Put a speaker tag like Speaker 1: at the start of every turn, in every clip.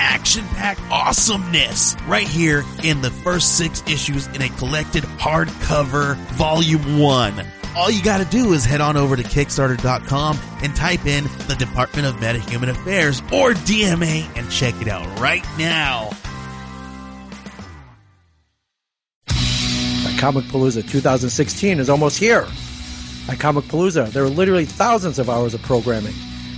Speaker 1: action packed awesomeness right here in the first six issues in a collected hardcover volume one. All you gotta do is head on over to Kickstarter.com and type in the Department of Metahuman Affairs or DMA and check it out right now.
Speaker 2: Comic Palooza 2016 is almost here. At Comic Palooza, there are literally thousands of hours of programming.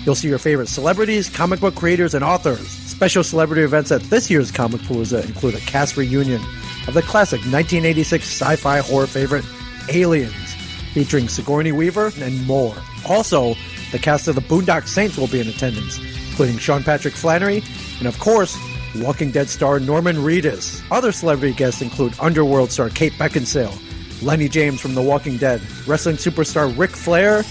Speaker 2: You'll see your favorite celebrities, comic book creators, and authors. Special celebrity events at this year's Comic Palooza include a cast reunion of the classic 1986 sci fi horror favorite Aliens, featuring Sigourney Weaver and more. Also, the cast of the Boondock Saints will be in attendance, including Sean Patrick Flanery and, of course, Walking Dead star Norman Reedus. Other celebrity guests include Underworld star Kate Beckinsale, Lennie James from The Walking Dead, wrestling superstar Ric Flair,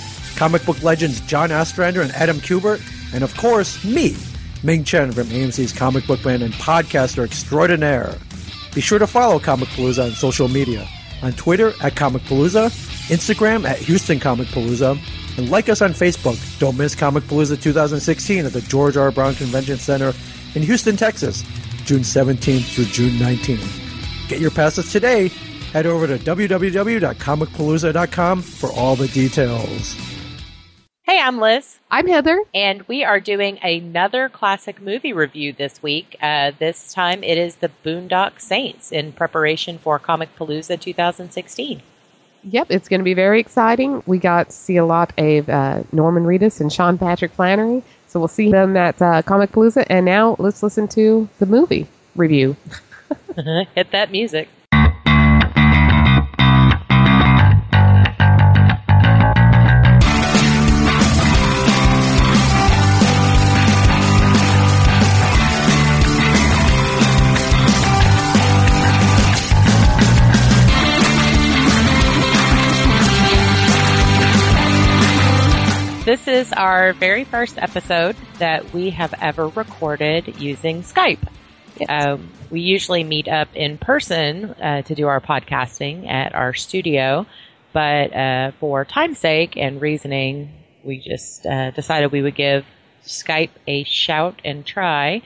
Speaker 2: comic book legends John Ostrander and Adam Kubert, and of course, me, Ming Chen from AMC's Comic Book Man and podcaster extraordinaire. Be sure to follow Comic Palooza on social media. On Twitter at Comic Palooza, Instagram at Houston Comic Palooza, and like us on Facebook. Don't miss Comic Palooza 2016 at the George R. Brown Convention Center in Houston, Texas, June 17th through June 19th. Get your passes today. Head over to www.comicpalooza.com for all the details.
Speaker 3: Hey, I'm Liz.
Speaker 4: I'm Heather.
Speaker 3: And we are doing another classic movie review this week. Uh, this time it is The Boondock Saints in preparation for Comic Palooza 2016.
Speaker 4: Yep, it's going to be very exciting. We got to see a lot of uh, Norman Reedus and Sean Patrick Flanery. So we'll see them at uh, Comic Palooza. And now let's listen to the movie review.
Speaker 3: Hit that music. This is our very first episode that we have ever recorded using Skype. Um, we usually meet up in person uh, to do our podcasting at our studio, but uh, for time's sake and reasoning, we just uh, decided we would give Skype a shout and try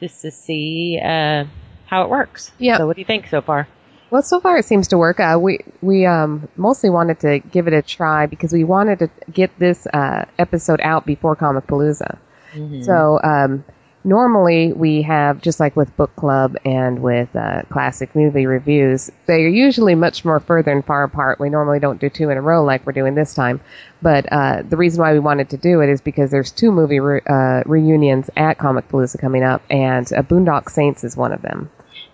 Speaker 3: just to see uh, how it works.
Speaker 4: Yeah.
Speaker 3: So, what do you think so far?
Speaker 4: Well, so far it seems to work. Uh, we we um, mostly wanted to give it a try because we wanted to get this uh, episode out before Comic Palooza.
Speaker 3: Mm-hmm.
Speaker 4: So um, normally we have just like with book club and with uh, classic movie reviews, they are usually much more further and far apart. We normally don't do two in a row like we're doing this time. But uh, the reason why we wanted to do it is because there's two movie re- uh, reunions at Comic Palooza coming up, and uh, Boondock Saints is one of them.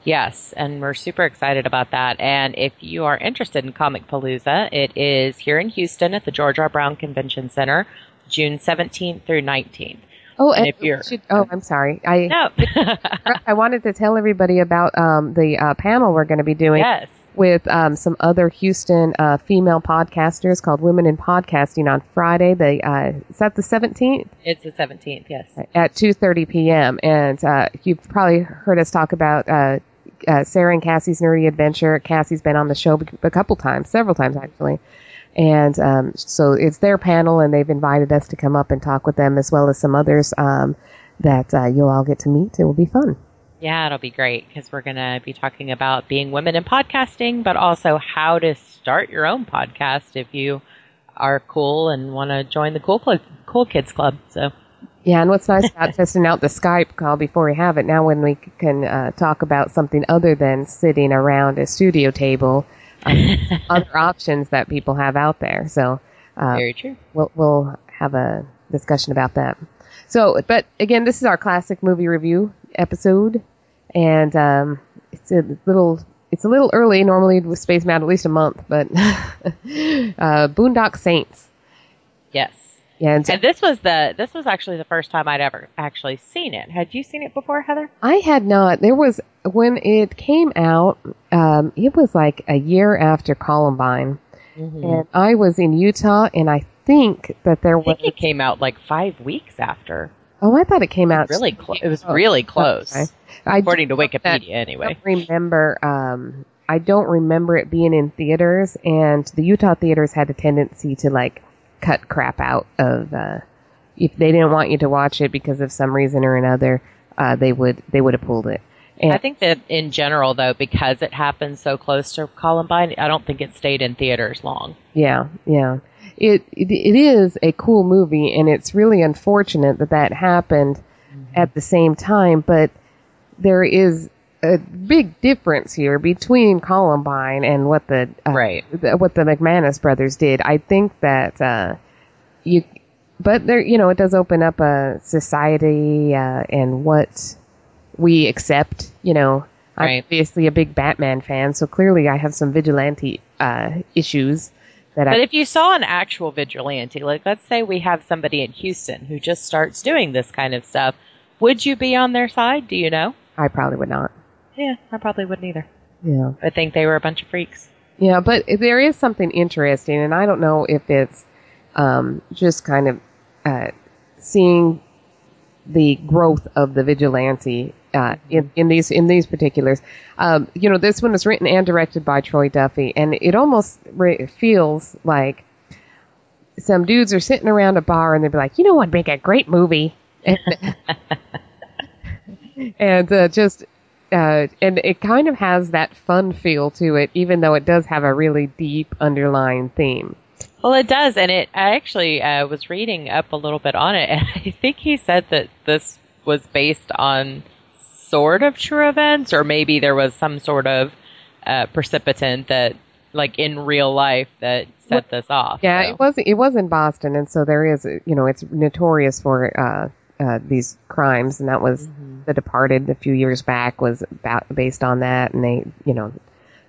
Speaker 3: Yes, and we're super excited about that. And if you are interested in Comic Palooza, it is here in Houston at the George R. Brown Convention Center, June 17th through 19th.
Speaker 4: Oh,
Speaker 3: And
Speaker 4: and
Speaker 3: if you're-
Speaker 4: should, oh, I'm sorry. I
Speaker 3: No.
Speaker 4: I wanted to tell everybody about um, the uh, panel we're going to be doing
Speaker 3: yes.
Speaker 4: with um, some other Houston uh, female podcasters called Women in Podcasting on Friday. They uh, is that the 17th
Speaker 3: It's the 17th, yes.
Speaker 4: at 2:30 p.m. And uh, you've probably heard us talk about uh, Sarah and Cassie's Nerdy Adventure. Cassie's been on the show a couple times, several times actually. And um, so it's their panel, and they've invited us to come up and talk with them, as well as some others um, that uh, you'll all get to meet. It will be fun.
Speaker 3: Yeah, it'll be great because we're going to be talking about being women in podcasting, but also how to start your own podcast if you are cool and want to join the cool cool kids club. So
Speaker 4: Yeah, and what's nice about testing out the Skype call before we have it, now when we can uh, talk about something other than sitting around a studio table, um, other options that people have out there. So uh,
Speaker 3: very true.
Speaker 4: we'll, we'll have a discussion about that. So, but again, this is our classic movie review episode, and um, it's a little it's a little early. Normally, we space them out at least a month, but uh, Boondock Saints.
Speaker 3: Yes.
Speaker 4: Yeah, and
Speaker 3: And this was the this was actually the first time I'd ever actually seen it. Had you seen it before, Heather?
Speaker 4: I had not. There was when it came out. um, it was like a year after Columbine,
Speaker 3: Mm-hmm.
Speaker 4: and I was in Utah, and I think that there
Speaker 3: I
Speaker 4: was.
Speaker 3: it came out like five weeks after.
Speaker 4: Oh, I thought it came out
Speaker 3: Really close. It was really close,
Speaker 4: okay.
Speaker 3: According to Wikipedia. Anyway,
Speaker 4: remember. Um, I don't remember it being in theaters, and the Utah theaters had a tendency to like cut crap out of. Uh, if they didn't want you to watch it because of some reason or another, uh, they would they would have pulled it. And
Speaker 3: I think that in general, though, because it happened so close to Columbine, I don't think it stayed in theaters long.
Speaker 4: Yeah, yeah. It, it it is a cool movie, and it's really unfortunate that that happened at the same time. But there is a big difference here between Columbine and what the uh,
Speaker 3: Right.
Speaker 4: the- what the McManus brothers did. I think that uh, you, but there, you know, it does open up a society uh, and what we accept. You know, I'm obviously a big Batman fan, so clearly I have some vigilante uh, issues that
Speaker 3: But
Speaker 4: I.
Speaker 3: if you saw an actual vigilante, like let's say we have somebody in Houston who just starts doing this kind of stuff, would you be on their side? Do you know?
Speaker 4: I probably would not.
Speaker 3: Yeah, I probably wouldn't either.
Speaker 4: Yeah.
Speaker 3: I think they were a bunch of freaks.
Speaker 4: Yeah, but there is something interesting, and I don't know if it's um, just kind of uh, seeing the growth of the vigilante uh, in, in these in these particulars. Um, you know, this one is written and directed by Troy Duffy, and it almost re- feels like some dudes are sitting around a bar and they'd be like, "You know what? Make a great movie." And, and uh, just uh, and it kind of has that fun feel to it, even though it does have a really deep underlying theme.
Speaker 3: Well, it does, and it. I actually uh, was reading up a little bit on it, and I think he said that this was based on sort of true events, or maybe there was some sort of uh, precipitant that, like in real life, that set this off.
Speaker 4: Yeah,
Speaker 3: so.
Speaker 4: it was it was in Boston, and so there is you know it's notorious for uh, these crimes, and that was The Departed a few years back was about based on that, and they you know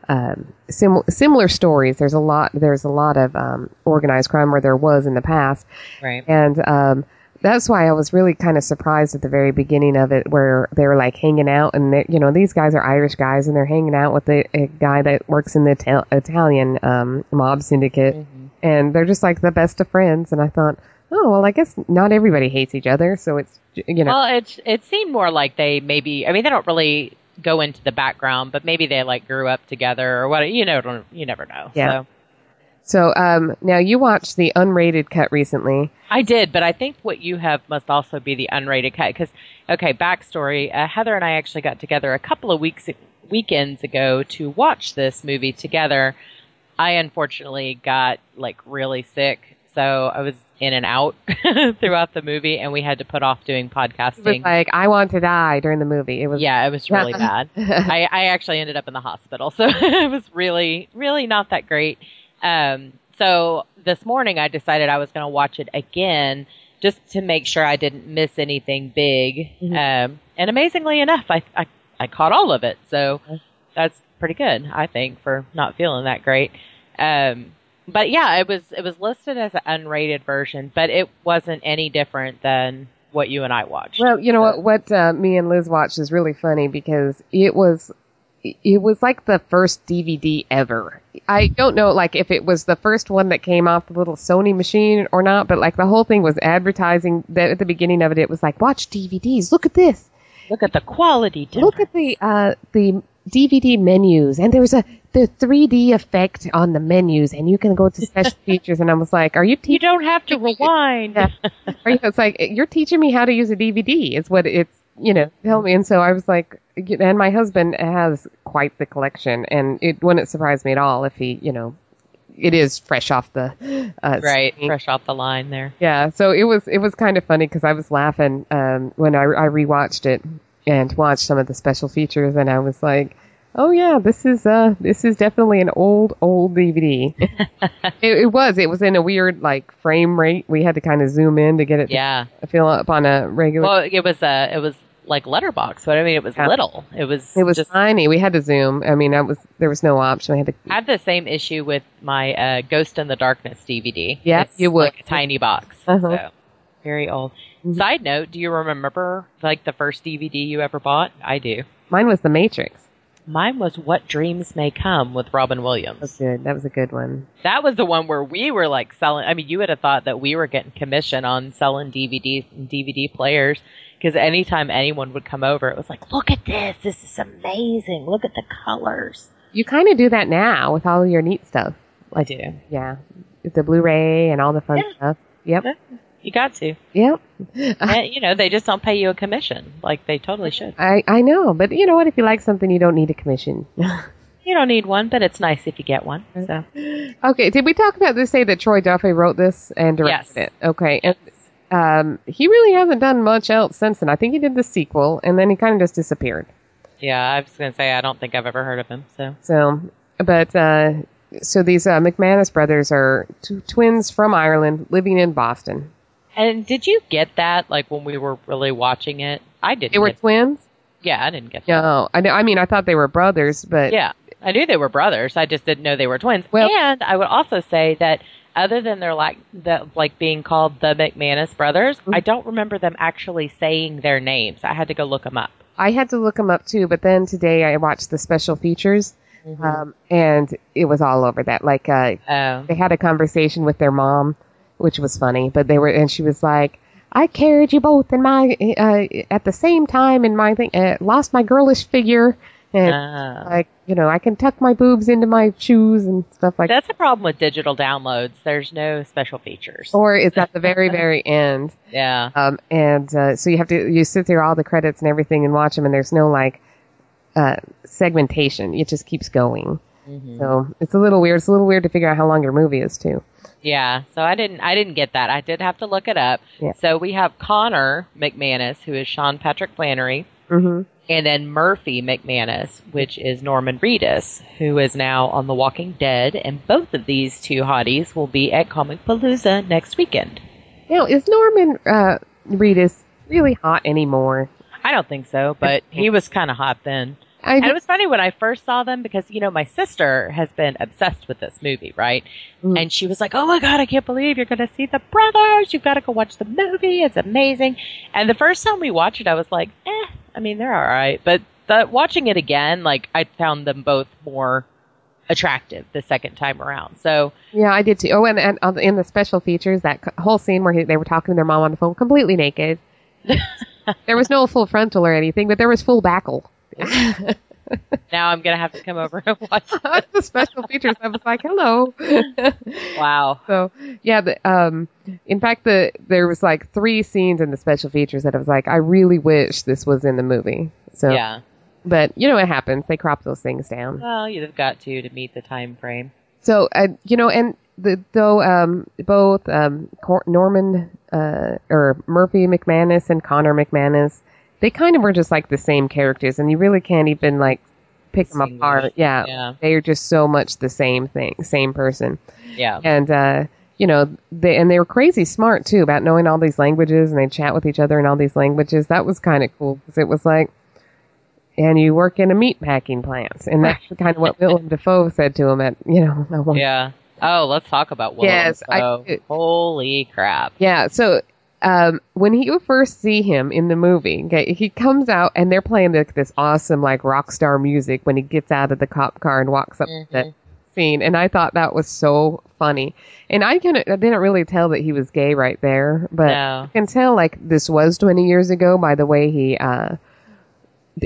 Speaker 4: um, sim- similar stories. There's a lot there's a lot of um, organized crime where there was in the past,
Speaker 3: right.
Speaker 4: and um, that's why I was really kind of surprised at the very beginning of it, where they were like hanging out, and you know these guys are Irish guys, and they're hanging out with a, a guy that works in the Ital- Italian um, mob syndicate, and they're just like the best of friends. And I thought, oh well, I guess not everybody hates each other, so it's you know
Speaker 3: Well, it it seemed more like they maybe. I mean, they don't really go into the background, but maybe they like grew up together or what. You know, don't, you never know.
Speaker 4: Yeah.
Speaker 3: So.
Speaker 4: So um, now you watched the unrated cut recently.
Speaker 3: I did, but I think what you have must also be the unrated cut. Because, okay, backstory: uh, Heather and I actually got together a couple of weeks weekends ago to watch this movie together. I unfortunately got like really sick, so I was in and out throughout the movie, and we had to put off doing
Speaker 4: It was
Speaker 3: podcasting.
Speaker 4: like I want to die during the movie. It was
Speaker 3: yeah, it was really bad. I, I actually ended up in the hospital, so it was really, really not that great. Um, so this morning I decided I was going to watch it again just to make sure I didn't miss anything big. Um, and amazingly enough, I, I, I caught all of it. So that's pretty good, I think, for not feeling that great. Um, but yeah, it was, it was listed as an unrated version, but it wasn't any different than what you and I watched.
Speaker 4: Well, you know
Speaker 3: So-
Speaker 4: what? What uh, me and Liz watched is really funny because it was it was like the first DVD ever. I don't know, like if it was the first one that came off the little Sony machine or not, but like the whole thing was advertising. That at the beginning of it, it was like, watch DVDs. Look at this.
Speaker 3: Look at the quality difference.
Speaker 4: Look at the uh, the DVD menus, and there's a the 3D effect on the menus, and you can go to special features. And I was like, are you
Speaker 3: You don't have to rewind.
Speaker 4: Yeah. You, it's like you're teaching me how to use a DVD. Is what it's you know tell me. And so I was like, and my husband has quite the collection, and it wouldn't surprise me at all if he you know it is fresh off the uh,
Speaker 3: right,
Speaker 4: screen.
Speaker 3: fresh off the line there.
Speaker 4: Yeah, so it was it was kind of funny because I was laughing um, when I, I rewatched it and watched some of the special features, and I was like, "Oh yeah, this is uh this is definitely an old old DVD." it, it was it was in a weird like frame rate. We had to kind of zoom in to get it
Speaker 3: Yeah.
Speaker 4: to fill up on a regular.
Speaker 3: Well, it was uh it was like letterbox, but I mean it was
Speaker 4: Yeah.
Speaker 3: little. It was
Speaker 4: it was
Speaker 3: just
Speaker 4: tiny. We had to zoom. I mean, I was there was no option. We had to.
Speaker 3: I had the same issue with my uh Ghost in the Darkness DVD.
Speaker 4: Yeah, you would.
Speaker 3: like a tiny box.
Speaker 4: Uh-huh.
Speaker 3: So very old. Side note, do you remember like the first DVD you ever bought? I do.
Speaker 4: Mine was The Matrix.
Speaker 3: Mine was What Dreams May Come with Robin
Speaker 4: That was
Speaker 3: Williams.
Speaker 4: good. That was a good one.
Speaker 3: That was the one where we were like selling. I mean, you would have thought that we were getting commission on selling DVDs and DVD players because anytime anyone would come over, it was like, look at this. This is amazing. Look at the colors.
Speaker 4: You kind of do that now with all your neat stuff.
Speaker 3: I do.
Speaker 4: Yeah, the Blu-ray and all the fun
Speaker 3: Yeah.
Speaker 4: stuff. Yep.
Speaker 3: You got to.
Speaker 4: Yep.
Speaker 3: And, you know, they just don't pay you a commission like they totally should.
Speaker 4: I I know, but you know what? If you like something, you don't need a commission.
Speaker 3: You don't need one, but it's nice if you get one. So
Speaker 4: okay. Did we talk about this? Say that Troy Duffy wrote this and directed
Speaker 3: Yes.
Speaker 4: it. Okay. And um, he really hasn't done much else since then. I think he did the sequel, and then he kind of just disappeared.
Speaker 3: yeah, I was gonna say I don't think I've ever heard of him. So
Speaker 4: So, but uh, so these uh, McManus brothers are two twins from Ireland living in Boston.
Speaker 3: And did you get that like when we were really watching it? I didn't.
Speaker 4: They were twins.
Speaker 3: yeah, I didn't get that.
Speaker 4: No, I, know- I mean I thought they were brothers, but
Speaker 3: Yeah, I knew they were brothers. I just didn't know they were twins.
Speaker 4: Well-
Speaker 3: and I would also say that other than their like the like being called the McManus brothers,
Speaker 4: Mm-hmm.
Speaker 3: I don't remember them actually saying their names. I had to go look them up.
Speaker 4: I had to look them up too. But then today I watched the special features,
Speaker 3: Mm-hmm.
Speaker 4: um, and it was all over that. Like uh,
Speaker 3: Oh,
Speaker 4: they had a conversation with their mom, which was funny. But they were, and she was like, "I carried you both in my uh, at the same time in my thing. Uh, lost my girlish figure, and
Speaker 3: Ah.
Speaker 4: like you know, I can tuck my boobs into my shoes and stuff like.
Speaker 3: that's a problem with digital downloads. There's no special features.
Speaker 4: Or it's at the very very end,
Speaker 3: Yeah,
Speaker 4: um, and uh, so you have to you sit through all the credits and everything and watch them, and there's no like uh, segmentation. It just keeps going.
Speaker 3: Mm-hmm.
Speaker 4: So it's a little weird. It's a little weird to figure out how long your movie is too.
Speaker 3: Yeah. So I didn't. I didn't get that. I did have to look it up.
Speaker 4: Yeah.
Speaker 3: So we have Connor McManus, who is Sean Patrick Flanery.
Speaker 4: hmm
Speaker 3: And then Murphy McManus, which is Norman Reedus, who is now on The Walking Dead. And both of these two hotties will be at Comic Palooza next weekend.
Speaker 4: Now, is Norman uh, Reedus really hot anymore?
Speaker 3: I don't think so, but he was kind of hot then.
Speaker 4: I
Speaker 3: And it was funny when I first saw them because, you know, my sister has been obsessed with this movie, right?
Speaker 4: Mm.
Speaker 3: And she was like, oh my God, I can't believe you're going to see the brothers. You've got to go watch the movie. It's amazing. And the first time we watched it, I was like, eh, I mean, they're all right. But the, watching it again, like, I found them both more attractive the second time around. So,
Speaker 4: yeah, I did too. Oh, and, and the- in the special features, that c- whole scene where he, they were talking to their mom on the phone, completely naked. there was no full frontal or anything, but there was full backle.
Speaker 3: now I'm going to have to come over and watch.
Speaker 4: the special features. I was like, hello.
Speaker 3: Wow.
Speaker 4: So yeah, the, um, in fact, the there was like three scenes in the special features that I was like, I really wish this was in the movie. So,
Speaker 3: Yeah.
Speaker 4: but you know what happens? They crop those things down.
Speaker 3: Well, you've got to to meet the time frame.
Speaker 4: So, uh, you know, and the, though um, both um, Cor- Norman uh, or Murphy McManus and Connor McManus, they kind of were just like the same characters, and you really can't even like pick them apart. Yeah,
Speaker 3: Yeah.
Speaker 4: they are just so much the same thing, same person.
Speaker 3: Yeah.
Speaker 4: and uh you know they and they were crazy smart too about knowing all these languages and they chat with each other in all these languages that was kind of cool because it was like and you work in a meat packing plant and that's kind of what Willem Dafoe said to him at you know
Speaker 3: Yeah. Oh, let's talk about Willem.
Speaker 4: Yes, I-
Speaker 3: Dafoe. Holy crap.
Speaker 4: yeah so um when you first see him in the movie okay he comes out and they're playing like this awesome like rock star music when he gets out of the cop car and walks up to that scene and I thought that was so funny and I couldn't I didn't really tell that he was gay right there but
Speaker 3: No.
Speaker 4: I can tell like this was 20 years ago by the way he uh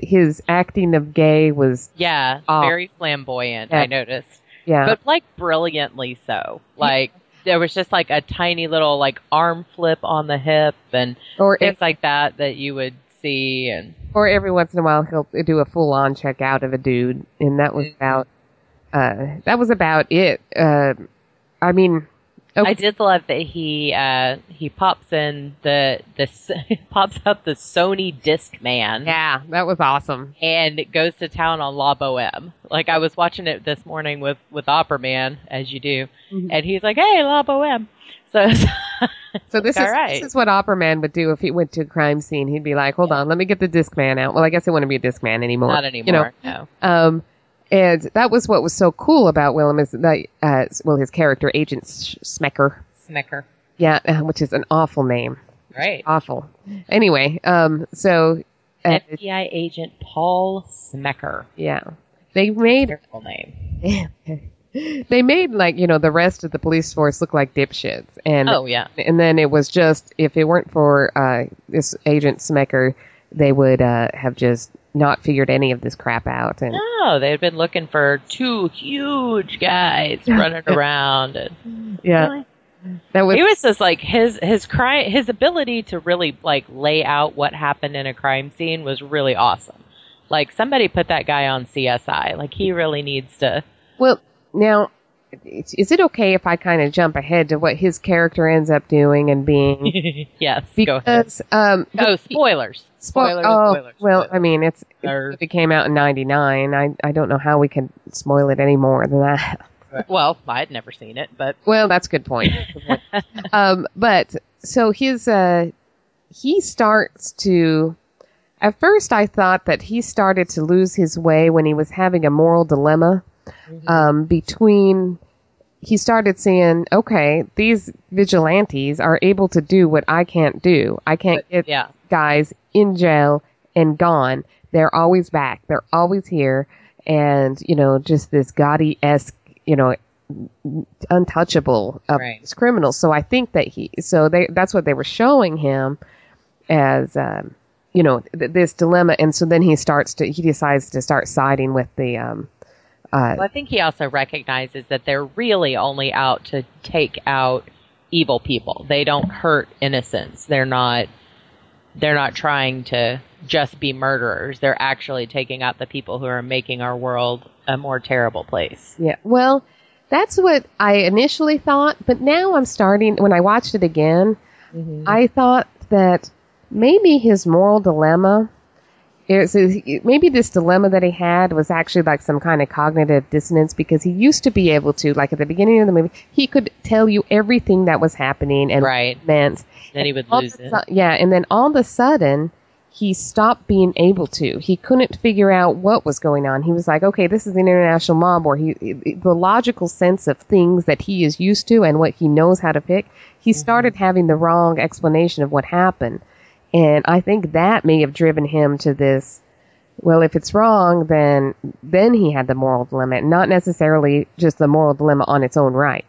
Speaker 4: his acting of gay was
Speaker 3: Yeah.
Speaker 4: Oh.
Speaker 3: Very flamboyant,
Speaker 4: Yeah.
Speaker 3: I noticed.
Speaker 4: yeah
Speaker 3: But like brilliantly so. Like there was just like a tiny little like arm flip on the hip and
Speaker 4: or
Speaker 3: things
Speaker 4: if,
Speaker 3: like that that you would see and
Speaker 4: or every once in a while he'll do a full on check out of a dude and that
Speaker 3: Mm-hmm.
Speaker 4: was about uh that was about it uh I mean oh,
Speaker 3: I did love that he uh he pops in the the pops up the Sony Discman
Speaker 4: yeah that was awesome
Speaker 3: and it goes to town on La Boheme. Like I was watching it this morning with with Opera Man, as you do,
Speaker 4: Mhm.
Speaker 3: and he's like, "Hey, La Boheme." So
Speaker 4: So this
Speaker 3: All
Speaker 4: is
Speaker 3: right.
Speaker 4: this is what Opera Man would do if he went to a crime scene. He'd be like, "Hold on, let me get the disc man out." Well, I guess it wouldn't be a disc man anymore.
Speaker 3: not anymore.
Speaker 4: You know,
Speaker 3: no.
Speaker 4: um, and that was what was so cool about Willem is that uh, well, his character Agent Smecker,
Speaker 3: Smecker.
Speaker 4: yeah, uh, which is an awful name,
Speaker 3: Right.
Speaker 4: awful. Anyway, um, so uh,
Speaker 3: FBI agent Paul Smecker.
Speaker 4: yeah, they made
Speaker 3: Terrible name.
Speaker 4: they made like you know the rest of the police force look like dipshits, and
Speaker 3: Oh yeah.
Speaker 4: and then it was just if it weren't for uh, this agent Smecker, they would uh, have just not figured any of this crap out. And
Speaker 3: No, they had been looking for two huge guys running around. And
Speaker 4: yeah, that was
Speaker 3: he was just like his his crime his ability to really like lay out what happened in a crime scene was really awesome. Like somebody put that guy on CSI. Like he really needs to.
Speaker 4: well now. It's- Is it okay if I kind of jump ahead to what his character ends up doing and being?
Speaker 3: yes, go ahead.
Speaker 4: Because um,
Speaker 3: Oh, spoilers!
Speaker 4: Spo-
Speaker 3: Spoilers!
Speaker 4: oh,
Speaker 3: spoilers!
Speaker 4: well,
Speaker 3: spoilers.
Speaker 4: I mean, it's
Speaker 3: Or-
Speaker 4: it came out in '99. I I don't know how we can spoil it any more than that.
Speaker 3: well, I'd never seen it, but
Speaker 4: Well, that's a good point. um, but so his uh, he starts to. At first, I thought that he started to lose his way when he was having a moral dilemma um, between. He started saying, "Okay, these vigilantes are able to do what I can't do. I can't get
Speaker 3: yeah,
Speaker 4: guys in jail and gone. They're always back. They're always here. And, you know, just this Gotti esque, you know, untouchable of
Speaker 3: Right.
Speaker 4: these criminals. So I think that he, so they, that's what they were showing him as, um, you know, th- this dilemma. And so then he starts to, he decides to start siding with the, um, uh,
Speaker 3: Well, I think he also recognizes that they're really only out to take out evil people. They don't hurt innocents. They're not they're not trying to just be murderers. They're actually taking out the people who are making our world a more terrible place.
Speaker 4: Yeah. Well, that's what I initially thought, but now I'm starting when I watched it again, I thought that maybe his moral dilemma maybe this dilemma that he had was actually like some kind of cognitive dissonance because he used to be able to like at the beginning of the movie he could tell you everything that was happening and
Speaker 3: Right.
Speaker 4: meant
Speaker 3: Then he would lose it.
Speaker 4: su- Yeah, and then all of a sudden, he stopped being able to. He couldn't figure out what was going on. He was like, okay, this is an international mob where he, the logical sense of things that he is used to and what he knows how to pick, he mm-hmm. started having the wrong explanation of what happened. And I think that may have driven him to this, well, if it's wrong, then, then he had the moral dilemma, not necessarily just the moral dilemma on its own right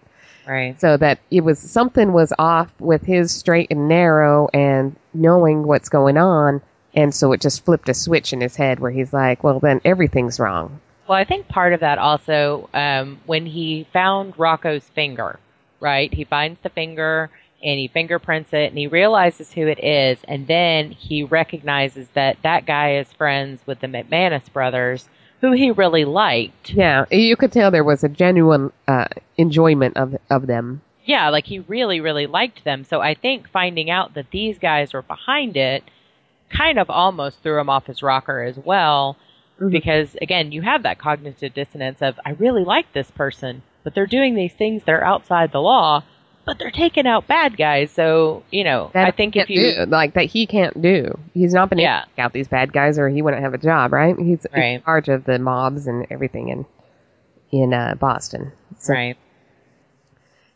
Speaker 3: Right.
Speaker 4: so that it was something was off with his straight and narrow and knowing what's going on and so it just flipped a switch in his head where he's like well then everything's wrong
Speaker 3: Well, I think part of that also, um, when he found Rocco's finger, right? He finds the finger and he fingerprints it and he realizes who it is. And then he recognizes that that guy is friends with the McManus brothers, who he really liked.
Speaker 4: yeah you could tell there was a genuine uh, enjoyment of of them
Speaker 3: Yeah, like he really, really liked them. So I think finding out that these guys were behind it kind of almost threw him off his rocker as well. Because again, you have that cognitive dissonance of, I really like this person, but they're doing these things that are outside the law, but they're taking out bad guys. So, you know,
Speaker 4: that
Speaker 3: I think if you,
Speaker 4: do, like that he can't do he's not been
Speaker 3: Yeah.
Speaker 4: able to take out these bad guys or he wouldn't have a job right he's in
Speaker 3: Right.
Speaker 4: charge of the mobs and everything in in uh, boston so
Speaker 3: right.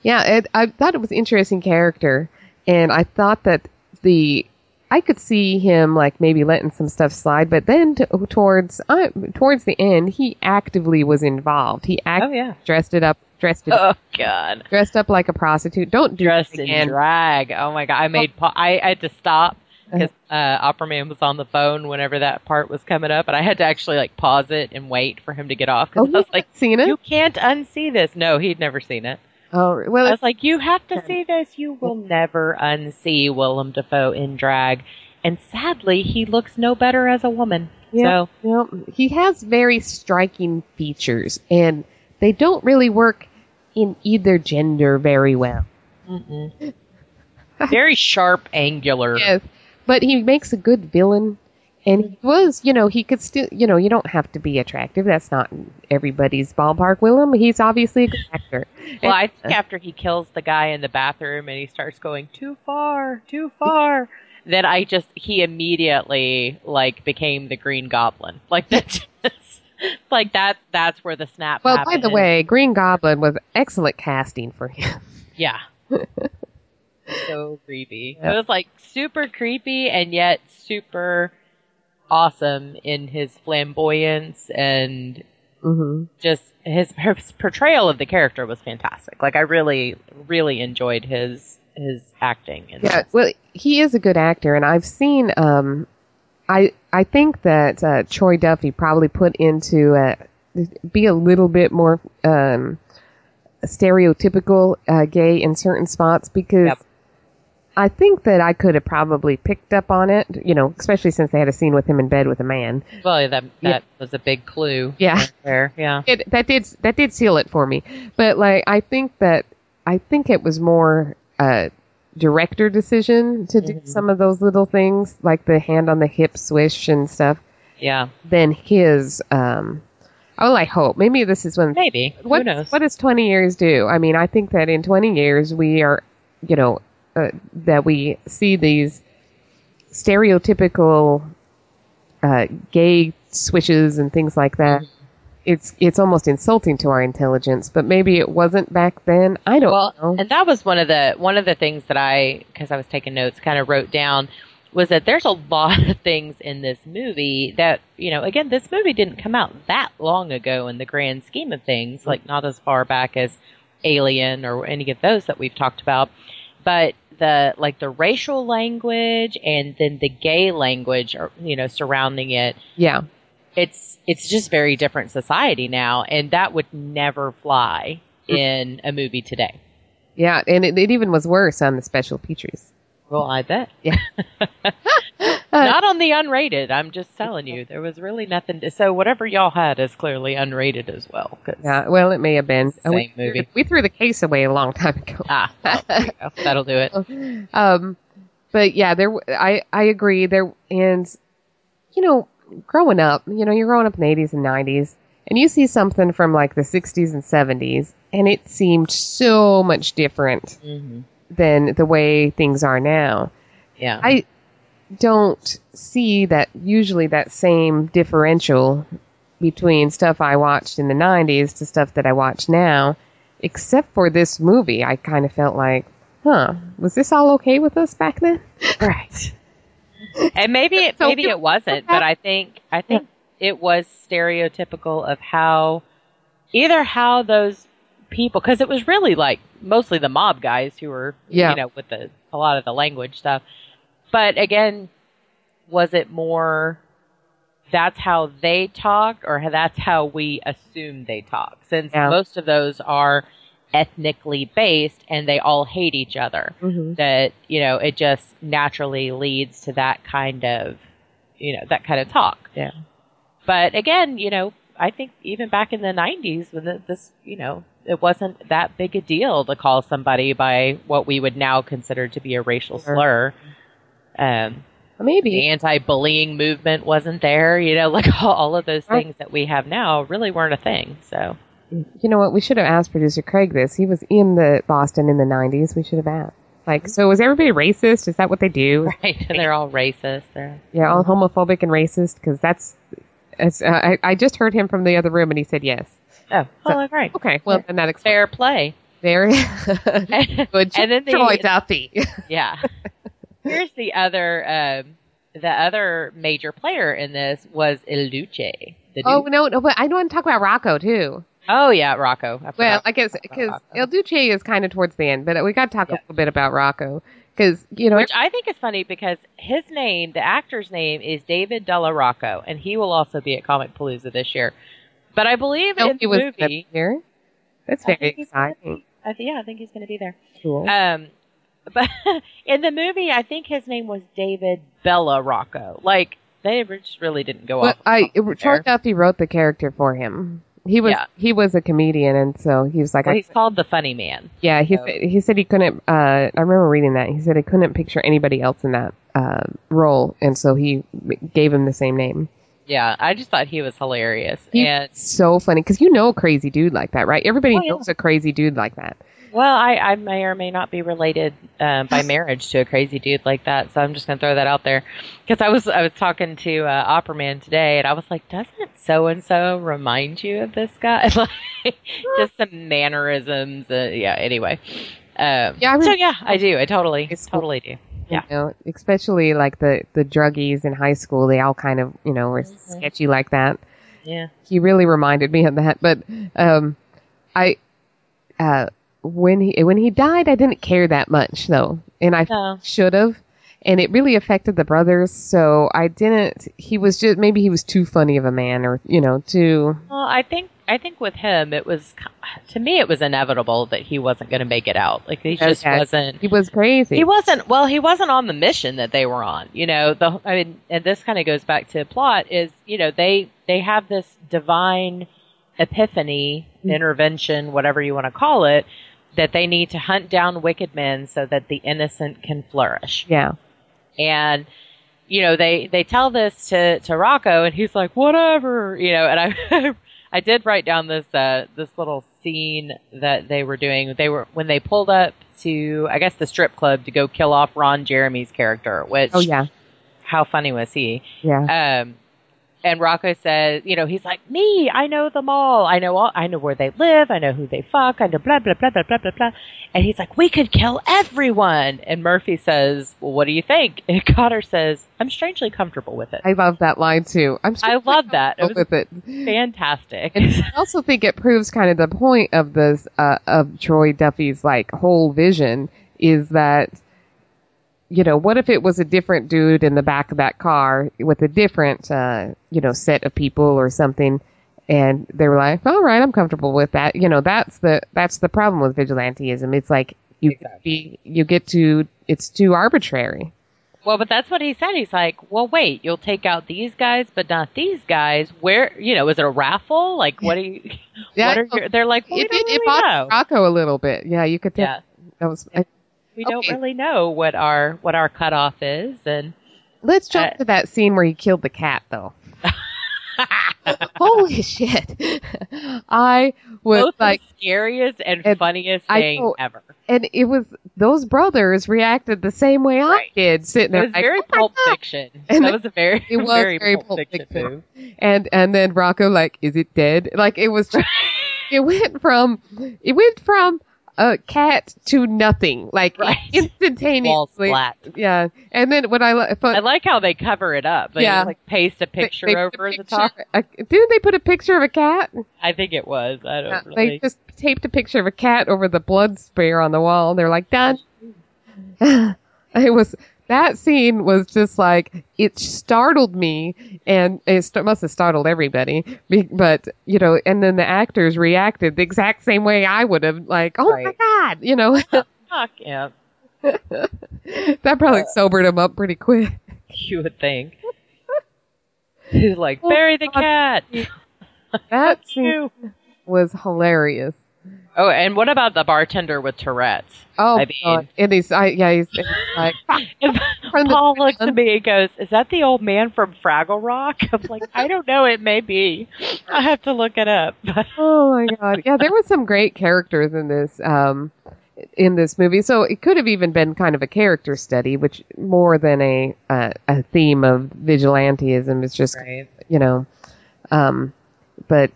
Speaker 4: Yeah, it, I thought it was interesting character, and I thought that the I could see him like maybe letting some stuff slide, but then t- towards uh, towards the end, he actively was involved. He act-
Speaker 3: Oh, yeah.
Speaker 4: dressed it up, dressed it
Speaker 3: Oh, God.
Speaker 4: dressed up like a prostitute. Don't do
Speaker 3: Dressed in
Speaker 4: again.
Speaker 3: drag. Oh, my God. I made, pa- I, I had to stop because uh, Opera Man was on the phone whenever that part was coming up, and I had to actually like pause it and wait for him to get off
Speaker 4: Oh,
Speaker 3: because I was like,
Speaker 4: seen it?
Speaker 3: You can't unsee this. No, he'd never seen it.
Speaker 4: oh, well,
Speaker 3: I was like, you have to see this. You will never unsee Willem Dafoe in drag. And sadly, he looks no better as a woman.
Speaker 4: Yeah,
Speaker 3: So,
Speaker 4: yeah. he has very striking features, and they don't really work in either gender very well.
Speaker 3: very sharp, angular.
Speaker 4: Yes, but he makes a good villain, and he was, you know, he could still, you know, you don't have to be attractive. That's not everybody's ballpark. Willem, he's obviously a good actor.
Speaker 3: Well, I think after he kills the guy in the bathroom and he starts going too far, too far, then I just he immediately like became the Green Goblin. Like that, like that. That's where the snap.
Speaker 4: well, by the way, Green Goblin was excellent casting for him.
Speaker 3: yeah. so creepy.
Speaker 4: Yeah.
Speaker 3: It was like super creepy and yet super awesome in his flamboyance and
Speaker 4: hmm
Speaker 3: just his, his portrayal of the character was fantastic. Like I really, really enjoyed his his acting. In
Speaker 4: Yeah,
Speaker 3: this.
Speaker 4: well, he is a good actor, and I've seen. Um, I I think that uh, Troy Duffy probably put into uh, be a little bit more um, stereotypical uh, gay in certain spots because.
Speaker 3: Yep.
Speaker 4: I think that I could have probably picked up on it, you know, especially since they had a scene with him in bed with a man.
Speaker 3: Well, that that
Speaker 4: Yeah.
Speaker 3: was a big clue.
Speaker 4: Yeah.
Speaker 3: there. Yeah.
Speaker 4: it that did that did seal it for me. But like I think that I think it was more a director decision to do some of those little things like the hand on the hip swish and stuff
Speaker 3: Yeah.
Speaker 4: than his um oh I hope maybe this is when
Speaker 3: Maybe.
Speaker 4: what
Speaker 3: Who knows?
Speaker 4: what does 20 years do? I mean I think that in 20 years we are you know uh, that we see these stereotypical uh, gay swishes and things like that. It's it's almost insulting to our intelligence, but maybe it wasn't back then. I don't
Speaker 3: well,
Speaker 4: know.
Speaker 3: and that was one of the one of the things that I, because I was taking notes, kind of wrote down was that there's a lot of things in this movie that you know. Again, this movie didn't come out that long ago in the grand scheme of things, like not as far back as Alien or any of those that we've talked about, but the like the racial language and then the gay language, or you know, surrounding it
Speaker 4: yeah,
Speaker 3: it's it's just very different society now and that would never fly in a movie today
Speaker 4: yeah, and it, it even was worse on the special features.
Speaker 3: well i bet
Speaker 4: Yeah.
Speaker 3: not on the unrated i'm just telling you there was really nothing to, so whatever y'all had is clearly unrated as well.
Speaker 4: Yeah, well, it may have been.
Speaker 3: Same
Speaker 4: we,
Speaker 3: movie.
Speaker 4: We threw the case away a long time ago.
Speaker 3: ah well, there you go. that'll do it
Speaker 4: Um, but yeah, there. I I agree. There and you know, growing up, you know, you're growing up in the 80s and 90s, and you see something from like the 60s and 70s, and it seemed so much different
Speaker 3: hmm
Speaker 4: than the way things are now.
Speaker 3: yeah
Speaker 4: I don't see that usually that same differential between stuff I watched in the 90s to stuff that I watch now, except for this movie. I kind of felt like, huh, was this all okay with us back then?
Speaker 3: right and maybe it
Speaker 4: So
Speaker 3: maybe it wasn't but i think i think it was stereotypical of how either how those people because it was really like mostly the mob guys who were
Speaker 4: Yeah.
Speaker 3: you know with the a lot of the language stuff but again was it more that's how they talk or that's how we assume they talk since
Speaker 4: Yeah.
Speaker 3: most of those are ethnically based and they all hate each other
Speaker 4: Mm-hmm.
Speaker 3: that you know it just naturally leads to that kind of you know that kind of talk
Speaker 4: Yeah.
Speaker 3: but again you know i think even back in the 90s when the, this you know it wasn't that big a deal to call somebody by what we would now consider to be a racial slur um
Speaker 4: Maybe.
Speaker 3: the anti-bullying movement wasn't there you know like all, all of those things that we have now really weren't a thing so
Speaker 4: You know what? We should have asked producer Craig this. He was in the Boston in the 90s. We should have asked. Like, so was everybody racist? Is that what they do?
Speaker 3: right and they're all racist they're
Speaker 4: Yeah, all homophobic and racist? Because that's. It's, uh, I, I just heard him from the other room and he said yes.
Speaker 3: oh well right
Speaker 4: Okay, well, then that explains.
Speaker 3: fair play
Speaker 4: Very good.
Speaker 3: And then the-
Speaker 4: Duffy.
Speaker 3: Yeah. Here's the other, um, the other major player in this was Il Duce.
Speaker 4: Oh, no, no, but I want to talk about Rocco, too.
Speaker 3: Oh yeah, Rocco. I
Speaker 4: Well, I guess because El Duce is kind of towards the end, but we got to talk
Speaker 3: Yeah.
Speaker 4: a little bit about Rocco. Because, you know,
Speaker 3: Which I think is funny because his name, the actor's name, is David Della Rocco, and he will also be at Comic Palooza this year. But I believe
Speaker 4: no,
Speaker 3: in
Speaker 4: he
Speaker 3: the
Speaker 4: was
Speaker 3: movie,
Speaker 4: here. That's very
Speaker 3: think
Speaker 4: exciting.
Speaker 3: I think, yeah, I think he's going to be there.
Speaker 4: Cool.
Speaker 3: Um, but in the movie, I think his name was David Bella Rocco. Like they just really didn't go
Speaker 4: But
Speaker 3: off.
Speaker 4: I
Speaker 3: there.
Speaker 4: Troy Duffy wrote the character for him. He was
Speaker 3: Yeah.
Speaker 4: he was a comedian, and so he was like,
Speaker 3: Well, he's called the Funny Man.
Speaker 4: yeah. He
Speaker 3: so-
Speaker 4: said he said he couldn't. Uh, I remember reading that. He said he couldn't picture anybody else in that uh, role, and so he gave him the same name.
Speaker 3: Yeah, I just thought he was hilarious.
Speaker 4: He's
Speaker 3: and
Speaker 4: so funny because you know a crazy dude like that, right? Everybody
Speaker 3: Oh, yeah.
Speaker 4: knows a crazy dude like that.
Speaker 3: Well, I, I may or may not be related uh, by marriage to a crazy dude like that, so I'm just gonna throw that out there. Because I was I was talking to uh, Opera Man today, and I was like, doesn't so and so remind you of this guy? like, just some mannerisms. Uh, yeah. Anyway. Um,
Speaker 4: Yeah, I
Speaker 3: so yeah, I do. I totally, totally do. Yeah.
Speaker 4: You know, especially like the the druggies in high school, they all kind of you know were
Speaker 3: Mm-hmm.
Speaker 4: sketchy like that.
Speaker 3: Yeah.
Speaker 4: he really reminded me of that. But um, I uh, when he when he died, I didn't care that much though, and I
Speaker 3: No.
Speaker 4: should have. And it really affected the brothers, so I didn't. He was just maybe he was too funny of a man, or you know, too.
Speaker 3: Well, I think I think with him, it was to me it was inevitable that he wasn't going to make it out. Like he just
Speaker 4: Okay.
Speaker 3: wasn't.
Speaker 4: He was crazy.
Speaker 3: He wasn't. Well, he wasn't on the mission that they were on. You know, the I mean, and this kind of goes back to plot is you know they they have this divine epiphany mm. intervention, whatever you want to call it, that they need to hunt down wicked men so that the innocent can flourish.
Speaker 4: yeah.
Speaker 3: and you know they they tell this to to Rocco and he's like whatever you know and I I did write down this uh this little scene that they were doing they were when they pulled up to I guess the strip club to go kill off Ron Jeremy's character which
Speaker 4: Oh yeah.
Speaker 3: how funny was he
Speaker 4: Yeah.
Speaker 3: um and Rocco says, you know, he's like, me, I know them all. I know all, I know where they live. I know who they fuck. I know blah, blah, blah, blah, blah, blah, blah. And he's like, we could kill everyone. And Murphy says, well, what do you think? And Connor says, I'm strangely comfortable with it.
Speaker 4: I love that line too. I'm
Speaker 3: I love that. It was
Speaker 4: with it.
Speaker 3: fantastic.
Speaker 4: And I also think it proves kind of the point of this uh, of Troy Duffy's like whole vision is that you know what if it was a different dude in the back of that car with a different uh, you know set of people or something and they were like all right I'm comfortable with that you know that's the that's the problem with vigilanteism it's like you be you get to it's too arbitrary
Speaker 3: Well, but that's what he said. He's like, well, wait, you'll take out these guys, but not these guys. Where, you know, is it a raffle? Like, what do you,
Speaker 4: Yeah,
Speaker 3: what are your, they're like, well, we
Speaker 4: it,
Speaker 3: don't
Speaker 4: it, it
Speaker 3: really
Speaker 4: bothered
Speaker 3: know.
Speaker 4: Rocco a little bit yeah you could tell
Speaker 3: Yeah.
Speaker 4: that was I,
Speaker 3: We don't really know what our, what our cutoff is. And
Speaker 4: Let's jump
Speaker 3: Uh,
Speaker 4: to that scene where he killed the cat, though. Holy shit! I was
Speaker 3: both
Speaker 4: like,
Speaker 3: scariest and,
Speaker 4: and
Speaker 3: funniest
Speaker 4: I
Speaker 3: thing
Speaker 4: know-
Speaker 3: ever.
Speaker 4: and it was those brothers reacted the same way I did, sitting
Speaker 3: It
Speaker 4: there
Speaker 3: was
Speaker 4: like,
Speaker 3: very
Speaker 4: "Oh
Speaker 3: Pulp Fiction.
Speaker 4: And
Speaker 3: that was a very,
Speaker 4: it was
Speaker 3: very,
Speaker 4: very
Speaker 3: Pulp,
Speaker 4: Pulp
Speaker 3: Fiction,
Speaker 4: Fiction.
Speaker 3: move.
Speaker 4: and and then Rocco like, is it dead? Like it was, just, it went from it went from a cat to nothing, like
Speaker 3: Right.
Speaker 4: Instantaneously. Yeah, and then what I
Speaker 3: I like how they cover it up. They
Speaker 4: Yeah.
Speaker 3: like paste a picture
Speaker 4: they put a
Speaker 3: over the top.
Speaker 4: a- didn't they put a picture of a cat?
Speaker 3: I think it was. I don't
Speaker 4: Yeah,
Speaker 3: really.
Speaker 4: They just taped a picture of a cat over the blood smear on the wall. They're like, done. it was that scene was just like it startled me, and it st- must have startled everybody. But you know, and then the actors reacted the exact same way I would have, like, oh my god, you know.
Speaker 3: Fuck yeah,
Speaker 4: that probably uh, sobered him up pretty quick.
Speaker 3: you would think. He's like,
Speaker 4: Oh,
Speaker 3: bury the
Speaker 4: oh,
Speaker 3: cat.
Speaker 4: That scene was hilarious.
Speaker 3: Oh, and what about the bartender with Tourette's?
Speaker 4: Oh,
Speaker 3: I mean-
Speaker 4: God. and he's, I, yeah, he's, he's like,
Speaker 3: Paul looks at me and goes, "Is that the old man from Fraggle Rock?" I'm like, "I don't know. It may be. I have to look it up."
Speaker 4: Oh my god. Yeah, there were some great characters in this um in this movie. So it could have even been kind of a character study, which more than a uh, a theme of vigilanteism is just
Speaker 3: right.
Speaker 4: you know um but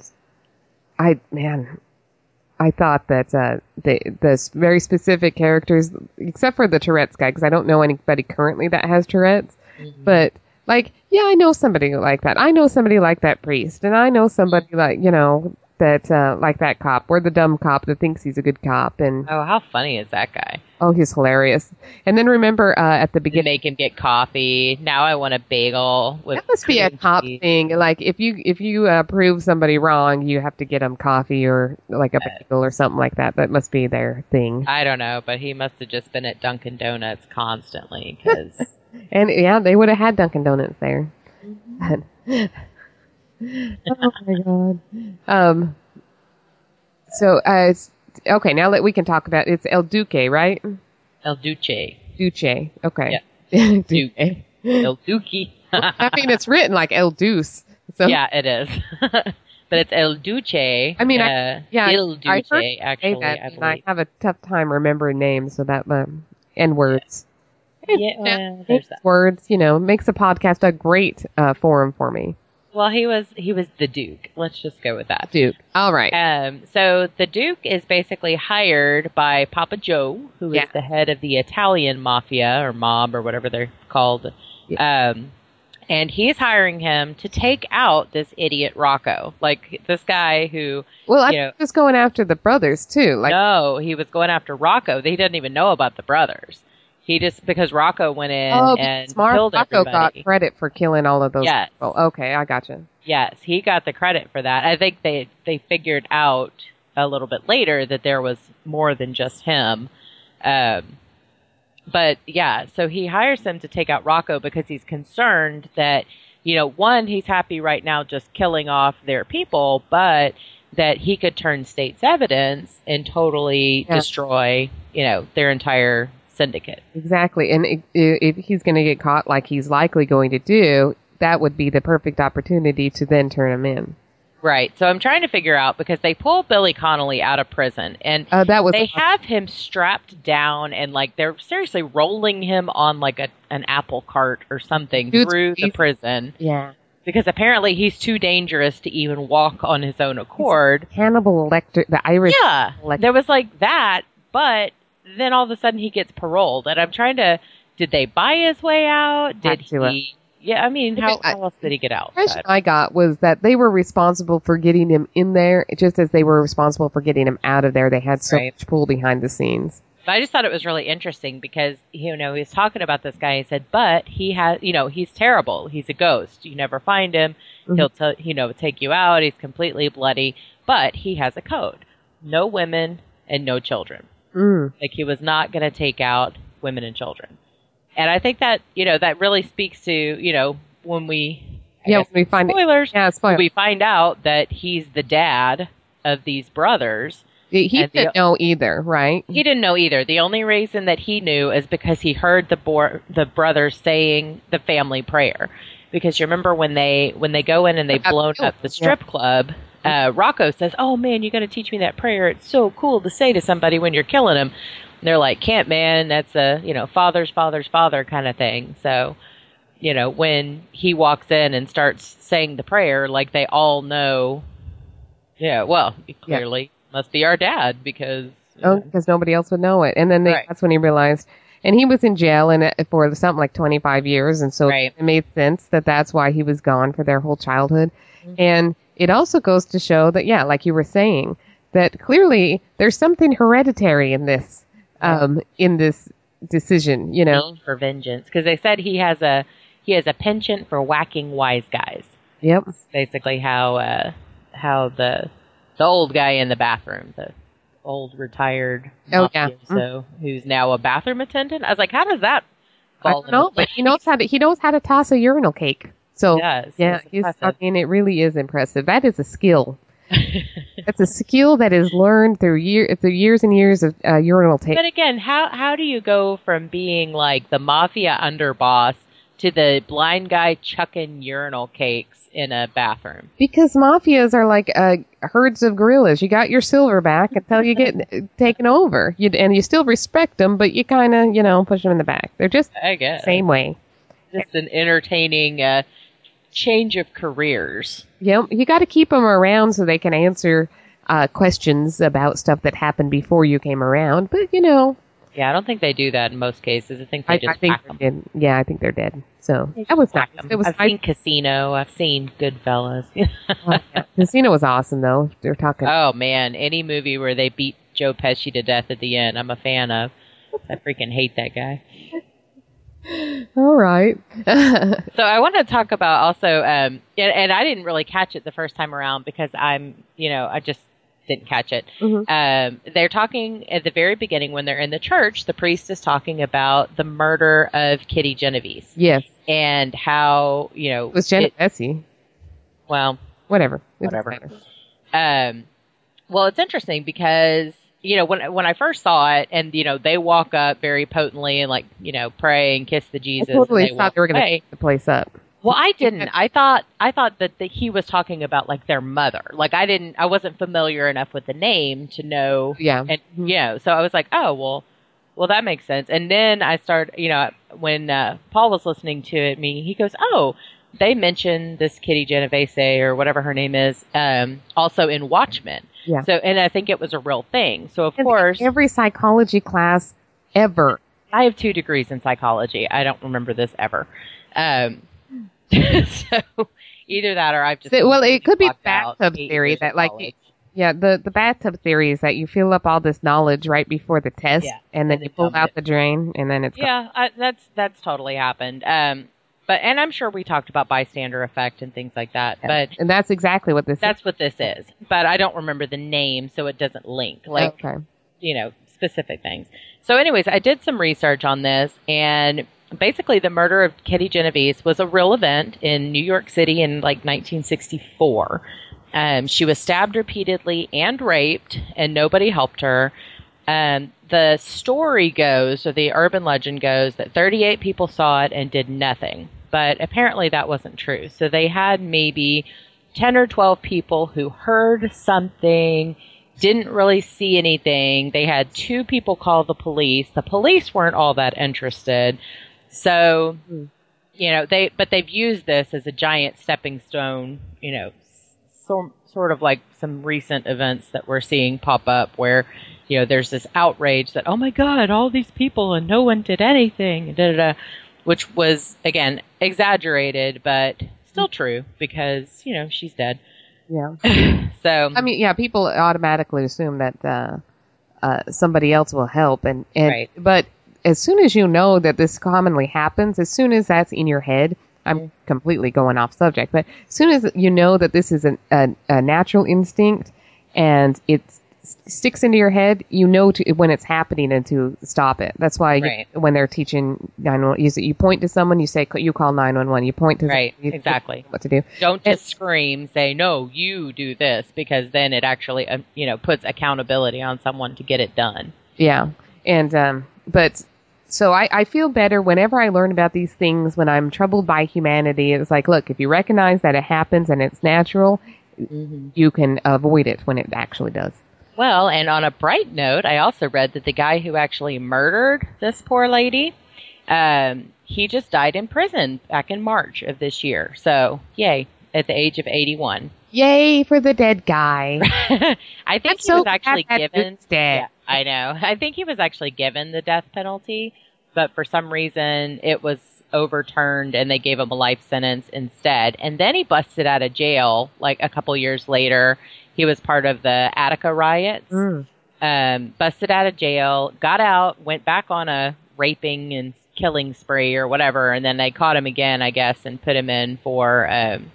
Speaker 4: I man I thought that uh, the the s- very specific characters, except for the Tourette's guy, because I don't know anybody currently that has Tourette's. But like, yeah, I know somebody like that. I know somebody like that priest, and I know somebody like you know that uh, like that cop, or the dumb cop that thinks he's a good cop, and
Speaker 3: Oh, how funny is that guy?
Speaker 4: Oh, he's hilarious. And then remember uh, at the beginning.
Speaker 3: make him get coffee. Now I want a bagel with.
Speaker 4: That must be a cop
Speaker 3: cheese.
Speaker 4: thing. Like if you if you uh, prove somebody wrong, you have to get them coffee or like a bagel or something like that. That must be their thing.
Speaker 3: I don't know, but he must have just been at Dunkin' Donuts constantly because
Speaker 4: And yeah, they would have had Dunkin' Donuts there. oh my god. Um. So uh, okay, now that we can talk about it's El Duque, right?
Speaker 3: El Duce,
Speaker 4: Duce. Okay.
Speaker 3: Yeah.
Speaker 4: Duque.
Speaker 3: El Duque.
Speaker 4: I mean, it's written like El Deuce. So
Speaker 3: yeah, it is. but it's El Duce.
Speaker 4: I mean, I-
Speaker 3: uh,
Speaker 4: yeah,
Speaker 3: Il
Speaker 4: I
Speaker 3: Duce,
Speaker 4: heard
Speaker 3: actually,
Speaker 4: that,
Speaker 3: I
Speaker 4: and I have a tough time remembering names, so that um, and words.
Speaker 3: Yeah, well, there's that.
Speaker 4: Words, you know, makes a podcast a great uh, forum for me.
Speaker 3: Well, he was he was the Duke. Let's just go with that.
Speaker 4: Duke. All right.
Speaker 3: Um, so the Duke is basically hired by Papa Joe, who is
Speaker 4: Yeah.
Speaker 3: the head of the Italian mafia or mob or whatever they're called. Um, and he's hiring him to take out this idiot Rocco, like this guy who.
Speaker 4: Well, I
Speaker 3: know,
Speaker 4: was going after the brothers too. Like,
Speaker 3: no, he was going after Rocco. He didn't even know about the brothers. He just because Rocco went in
Speaker 4: oh,
Speaker 3: and
Speaker 4: smart
Speaker 3: killed
Speaker 4: Rocco
Speaker 3: everybody.
Speaker 4: got credit for killing all of those
Speaker 3: Yes.
Speaker 4: people. Okay, I gotcha.
Speaker 3: Yes, he got the credit for that. I think they they figured out a little bit later that there was more than just him. Um, but yeah, so he hires him to take out Rocco because he's concerned that you know one he's happy right now just killing off their people, but that he could turn state's evidence and totally
Speaker 4: Yeah.
Speaker 3: destroy you know their entire syndicate.
Speaker 4: Exactly. And if he's going to get caught like he's likely going to do, that would be the perfect opportunity to then turn him in.
Speaker 3: Right. So I'm trying to figure out because they pull Billy Connolly out of prison and
Speaker 4: Uh, that was
Speaker 3: they have him strapped down and like they're seriously rolling him on like a an apple cart or something through the prison
Speaker 4: yeah.
Speaker 3: because apparently he's too dangerous to even walk on his own accord.
Speaker 4: Hannibal Lecter, the Irish.
Speaker 3: Yeah.
Speaker 4: Like-
Speaker 3: There was like that, but then all of a sudden he gets paroled and I'm trying to did they buy his way out? Did
Speaker 4: uh,
Speaker 3: he Yeah, I mean, how, how else did he get out?
Speaker 4: The impression I got was that they were responsible for getting him in there, just as they were responsible for getting him out of there. They had so
Speaker 3: Right.
Speaker 4: much pull behind the scenes.
Speaker 3: But I just thought it was really interesting because you know he was talking about this guy. He said, "But he has, you know, he's terrible. He's a ghost. You never find him.
Speaker 4: Mhm.
Speaker 3: He'll, t- you know, take you out. He's completely bloody. But he has a code: no women and no children.
Speaker 4: Mm.
Speaker 3: Like he was not going to take out women and children. And I think that you know that really speaks to you know when we I
Speaker 4: Yeah,
Speaker 3: guess
Speaker 4: we find
Speaker 3: spoilers.
Speaker 4: Yeah, fine.
Speaker 3: we find out that he's the dad of these brothers.
Speaker 4: He
Speaker 3: the-
Speaker 4: didn't know either, right?
Speaker 3: He didn't know either. The only reason that he knew is because he heard the bor- the brothers saying the family prayer. Because you remember when they when they go in and they've blown up the strip club, uh, Rocco says, "Oh man, you got to teach me that prayer. It's so cool to say to somebody when you're killing them." And they're like, "Can't, man. That's a you know father's father's father kind of thing." So, you know, when he walks in and starts saying the prayer, like they all know, yeah, well, clearly must be our dad because
Speaker 4: Oh, because nobody else would know it. And then they,
Speaker 3: Right.
Speaker 4: that's when he realized. And he was in jail and for something like 25 years, and so
Speaker 3: Right.
Speaker 4: it made sense that that's why he was gone for their whole childhood.
Speaker 3: Mm-hmm.
Speaker 4: And it also goes to show that, yeah, like you were saying, that clearly there's something hereditary in this, um, in this decision. You know,
Speaker 3: for vengeance because they said he has a he has a penchant for whacking wise guys.
Speaker 4: yep,
Speaker 3: Basically, how uh, how the the old guy in the bathroom, the old retired
Speaker 4: Oh, yeah.
Speaker 3: mafioso who's now a bathroom attendant. I was like, how does that
Speaker 4: I
Speaker 3: fall
Speaker 4: don't know, but he knows how to he knows how to toss a urinal cake. So
Speaker 3: Yes,
Speaker 4: yeah, I mean, it really is impressive. That is a skill. It's a skill that is learned through year through years and years of uh, urinal tape.
Speaker 3: But again, how how do you go from being like the mafia underboss to the blind guy chucking urinal cakes in a bathroom?
Speaker 4: Because mafias are like uh, herds of gorillas. You got your silver back until you get taken over, you, and you still respect them, but you kind of, you know, push them in the back. They're just
Speaker 3: I guess
Speaker 4: same way.
Speaker 3: just an entertaining uh, change of careers.
Speaker 4: Yep, you got to keep them around so they can answer uh, questions about stuff that happened before you came around. But you know,
Speaker 3: Yeah, I don't think they do that in most cases. I think they
Speaker 4: I,
Speaker 3: just
Speaker 4: I think
Speaker 3: whack 'em.
Speaker 4: they're. Yeah, I think they're dead. So that was nice. It was
Speaker 3: I've
Speaker 4: I,
Speaker 3: seen Casino. I've seen Goodfellas.
Speaker 4: Casino was awesome though. They're talking.
Speaker 3: oh man, any movie where they beat Joe Pesci to death at the end, I'm a fan of. I freaking hate that guy.
Speaker 4: All right.
Speaker 3: So I want to talk about also, um, and, I didn't really catch it the first time around because I'm, you know, I just didn't catch it.
Speaker 4: Mhm.
Speaker 3: Um, they're talking at the very beginning when they're in the church. The priest is talking about the murder of Kitty Genovese
Speaker 4: yes,
Speaker 3: and how you know
Speaker 4: it was Bessie.
Speaker 3: well,
Speaker 4: Whatever. It
Speaker 3: Whatever. Um, well, it's interesting because you know when when I first saw it, and you know they walk up very potently and like you know pray and kiss the
Speaker 4: I
Speaker 3: Jesus.
Speaker 4: totally
Speaker 3: and they
Speaker 4: thought they were going to take the place up.
Speaker 3: Well, I didn't. I thought I thought that the, he was talking about like their mother. Like I didn't. I wasn't familiar enough with the name to know.
Speaker 4: Yeah.
Speaker 3: And you know, so I was like, oh well, well that makes sense. And then I started. You know, when uh, Paul was listening to it, me he goes, oh, they mentioned this Kitty Genovese or whatever her name is, um, also in Watchmen.
Speaker 4: Yeah.
Speaker 3: So, and I think it was a real thing. So of
Speaker 4: And
Speaker 3: course,
Speaker 4: every psychology class ever.
Speaker 3: I have two degrees in psychology. I don't remember this ever. Um, so either that or I've just
Speaker 4: So- well, it could be bathtub theory that, like. Yeah, the the bathtub theory is that you fill up all this knowledge right before the test,
Speaker 3: Yeah,
Speaker 4: and then you pull out
Speaker 3: it.
Speaker 4: the drain, and then it's
Speaker 3: yeah, I, that's that's totally happened. Um, but and I'm sure we talked about bystander effect and things like that. But
Speaker 4: and that's exactly what this
Speaker 3: that's what this is. But I don't remember the name, so it doesn't link. Like
Speaker 4: okay.
Speaker 3: you know, specific things. So, anyways, I did some research on this, and basically, the murder of Kitty Genovese was a real event in New York City in like 1964. Um, she was stabbed repeatedly and raped, and nobody helped her. Um, the story goes, or the urban legend goes, that 38 people saw it and did nothing. But apparently, that wasn't true. So they had maybe 10 or 12 people who heard something, didn't really see anything. They had two people call the police. The police weren't all that interested. So, you know, they, but they've used this as a giant stepping stone, you know, so, sort of like some recent events that we're seeing pop up where, you know, there's this outrage that, oh my God, all these people and no one did anything, da, da, da, which was, again, exaggerated, but still true because, you know, she's dead.
Speaker 4: Yeah.
Speaker 3: So,
Speaker 4: I mean, yeah, people automatically assume that uh, uh, somebody else will help, and, and
Speaker 3: Right.
Speaker 4: but as soon as you know that this commonly happens, as soon as that's in your head, I'm completely going off subject, but as soon as you know that this is an, a, a natural instinct and it s- sticks into your head, you know to, when it's happening and to stop it. That's why you- when they're teaching 911, you, you point to someone, you say you call 911. You point to
Speaker 3: Right,
Speaker 4: someone,
Speaker 3: exactly.
Speaker 4: what to do.
Speaker 3: don't
Speaker 4: And-
Speaker 3: just scream, say, no, you do this, because then it actually, um, you know, puts accountability on someone to get it done.
Speaker 4: Yeah. And, um, but, so I, I feel better whenever I learn about these things when I'm troubled by humanity. It's like, look, if you recognize that it happens and it's natural, you can avoid it when it actually does.
Speaker 3: Well, and on a bright note, I also read that the guy who actually murdered this poor lady, um, he just died in prison back in March of this year. So, yay, at the age of 81.
Speaker 4: Yay for the dead guy.
Speaker 3: I think
Speaker 4: I'm
Speaker 3: he
Speaker 4: so
Speaker 3: was actually given.
Speaker 4: dead.
Speaker 3: Yeah, I know. I think he was actually given the death penalty, but for some reason it was overturned and they gave him a life sentence instead. And then he busted out of jail like a couple years later. He was part of the Attica riots.
Speaker 4: Mm.
Speaker 3: Um, busted out of jail, got out, went back on a raping and killing spree or whatever, and then they caught him again, I guess, and put him in for um,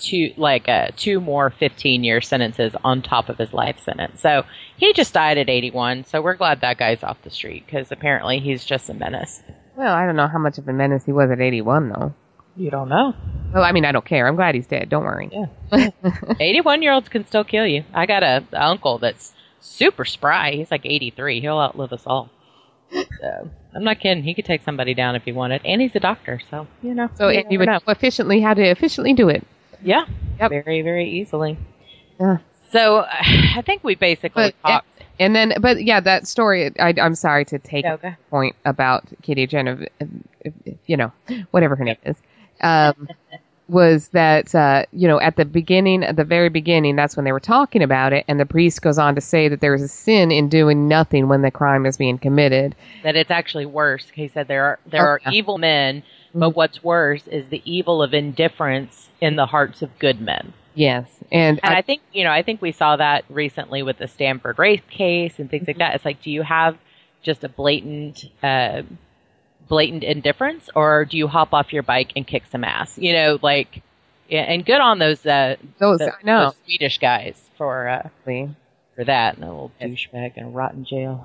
Speaker 3: two like uh, two more 15 year sentences on top of his life sentence. So he just died at 81. So we're glad that guy's off the street because apparently he's just a menace.
Speaker 4: Well, I don't know how much of a menace he was at 81, though.
Speaker 3: You don't know.
Speaker 4: Well, I mean, I don't care. I'm glad he's dead. Don't worry.
Speaker 3: Yeah. 81 year olds can still kill you. I got a, a uncle that's super spry. He's like 83. He'll outlive us all. So I'm not kidding. He could take somebody down if he wanted, and he's a doctor, so you know.
Speaker 4: So, and you would know efficiently how to efficiently do it.
Speaker 3: Yeah,
Speaker 4: Yep.
Speaker 3: very very easily.
Speaker 4: Yeah.
Speaker 3: So I think we basically
Speaker 4: But,
Speaker 3: talked.
Speaker 4: And then, but yeah, that story, I, I'm sorry to take
Speaker 3: Yeah, okay.
Speaker 4: point about Katie Genevieve, you know, whatever her name is, um, was that, uh, you know, at the beginning, at the very beginning, that's when they were talking about it. And the priest goes on to say that there's a sin in doing nothing when the crime is being committed.
Speaker 3: that it's actually worse. He said there are there
Speaker 4: Oh,
Speaker 3: are
Speaker 4: yeah.
Speaker 3: evil men, but what's worse is the evil of indifference in the hearts of good men.
Speaker 4: Yes. And,
Speaker 3: And
Speaker 4: I,
Speaker 3: I think you know, I think we saw that recently with the Stanford rape case and things like that. It's like, do you have just a blatant, uh, blatant indifference, or do you hop off your bike and kick some ass? You know, like, yeah, and good on those uh,
Speaker 4: those,
Speaker 3: the-
Speaker 4: I know.
Speaker 3: those Swedish guys for uh, for that. And a little douchebag and rot in jail,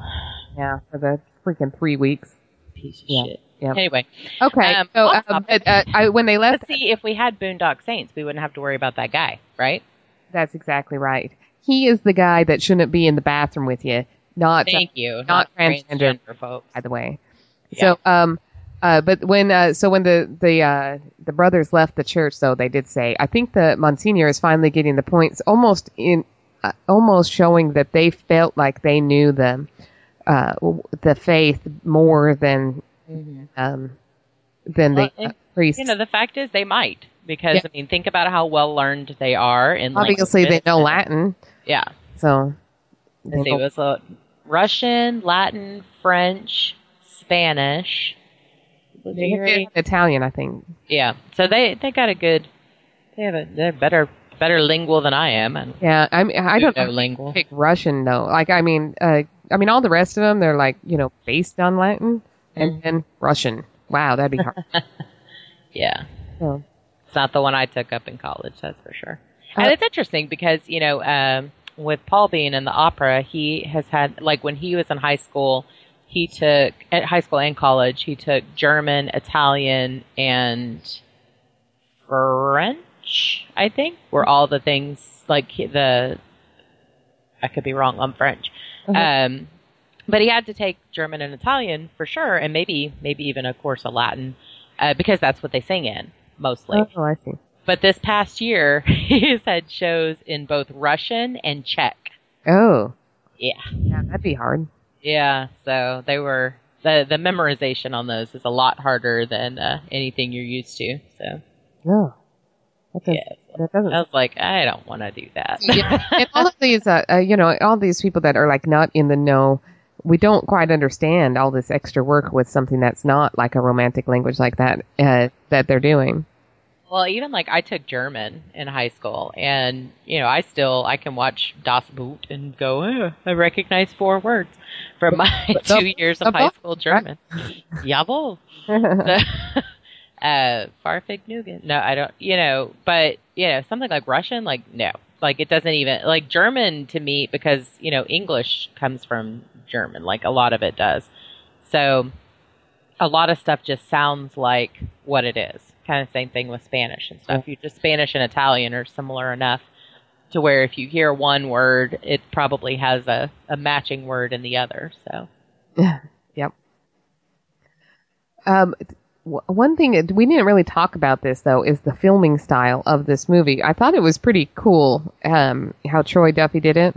Speaker 4: Yeah. For the freaking three weeks.
Speaker 3: piece of
Speaker 4: Yeah.
Speaker 3: shit.
Speaker 4: Yep.
Speaker 3: Anyway,
Speaker 4: Okay.
Speaker 3: Um,
Speaker 4: so, um,
Speaker 3: topic.
Speaker 4: but, uh, I, when they left,
Speaker 3: let's see if we had Boondock Saints, we wouldn't have to worry about that guy, right?
Speaker 4: that's exactly right. He is the guy that shouldn't be in the bathroom with you. Not
Speaker 3: Thank you.
Speaker 4: not transgender.
Speaker 3: folks.
Speaker 4: by the way.
Speaker 3: Yeah.
Speaker 4: So, um, uh, but when uh, so when the the uh, the brothers left the church, though they did say, I think the Monsignor is finally getting the points, almost in uh, almost showing that they felt like they knew the uh, the faith more than um, than
Speaker 3: Well,
Speaker 4: the
Speaker 3: and,
Speaker 4: uh, priests.
Speaker 3: You know, the fact is they might because
Speaker 4: Yeah.
Speaker 3: I mean, think about how well learned they are in
Speaker 4: Obviously, they
Speaker 3: languages.
Speaker 4: know Latin,
Speaker 3: Yeah,
Speaker 4: so
Speaker 3: Let's it was uh, Russian, Latin, French, Spanish, Liguri.
Speaker 4: Italian, I think.
Speaker 3: Yeah. So they they got a good. They have a they're better better lingual than I am, and
Speaker 4: Yeah, I mean, I don't
Speaker 3: know
Speaker 4: know.
Speaker 3: lingual.
Speaker 4: Pick Russian though. Like, I mean, uh, I mean, all the rest of them, they're like, you know, based on Latin and then Russian. Wow, that'd be hard.
Speaker 3: Yeah.
Speaker 4: so,
Speaker 3: It's not the one I took up in college, that's for sure.
Speaker 4: Uh,
Speaker 3: And it's interesting because, you know, um, with Paul being in the opera, he has had, like, when he was in high school, he took, at high school and college, he took German, Italian, and French, I think, were all the things, like, the, I could be wrong on French. Um, but he had to take German and Italian for sure, and maybe, maybe even a course of Latin, uh, because that's what they sing in, mostly.
Speaker 4: oh, I see.
Speaker 3: But this past year, he's had shows in both Russian and Czech.
Speaker 4: Oh,
Speaker 3: Yeah.
Speaker 4: yeah, that'd be hard.
Speaker 3: Yeah. So they were, the, the memorization on those is a lot harder than uh, anything you're used to. So,
Speaker 4: that doesn't.
Speaker 3: yeah. I was like, I don't want to do that.
Speaker 4: yeah, and all of these, uh, uh, you know, all these people that are like not in the know, we don't quite understand all this extra work with something that's not like a romantic language like that uh, that they're doing.
Speaker 3: Well, even like I took German in high school, and you know, I still I can watch Das Boot and go, oh, I recognize four words from my
Speaker 4: the-
Speaker 3: two years of high school German. Jawohl. uh, Fahrvergnügen. No, I don't. You know, but you know, something like Russian, like no, like it doesn't even like German to me because you know English comes from German, like a lot of it does. So a lot of stuff just sounds like what it is. Kind of same thing with Spanish and stuff. You just Spanish and Italian are similar enough to where if you hear one word, it probably has a, a matching word in the other. So
Speaker 4: yep. Um, one thing we didn't really talk about this though is the filming style of this movie. I thought it was pretty cool um, how Troy Duffy did it.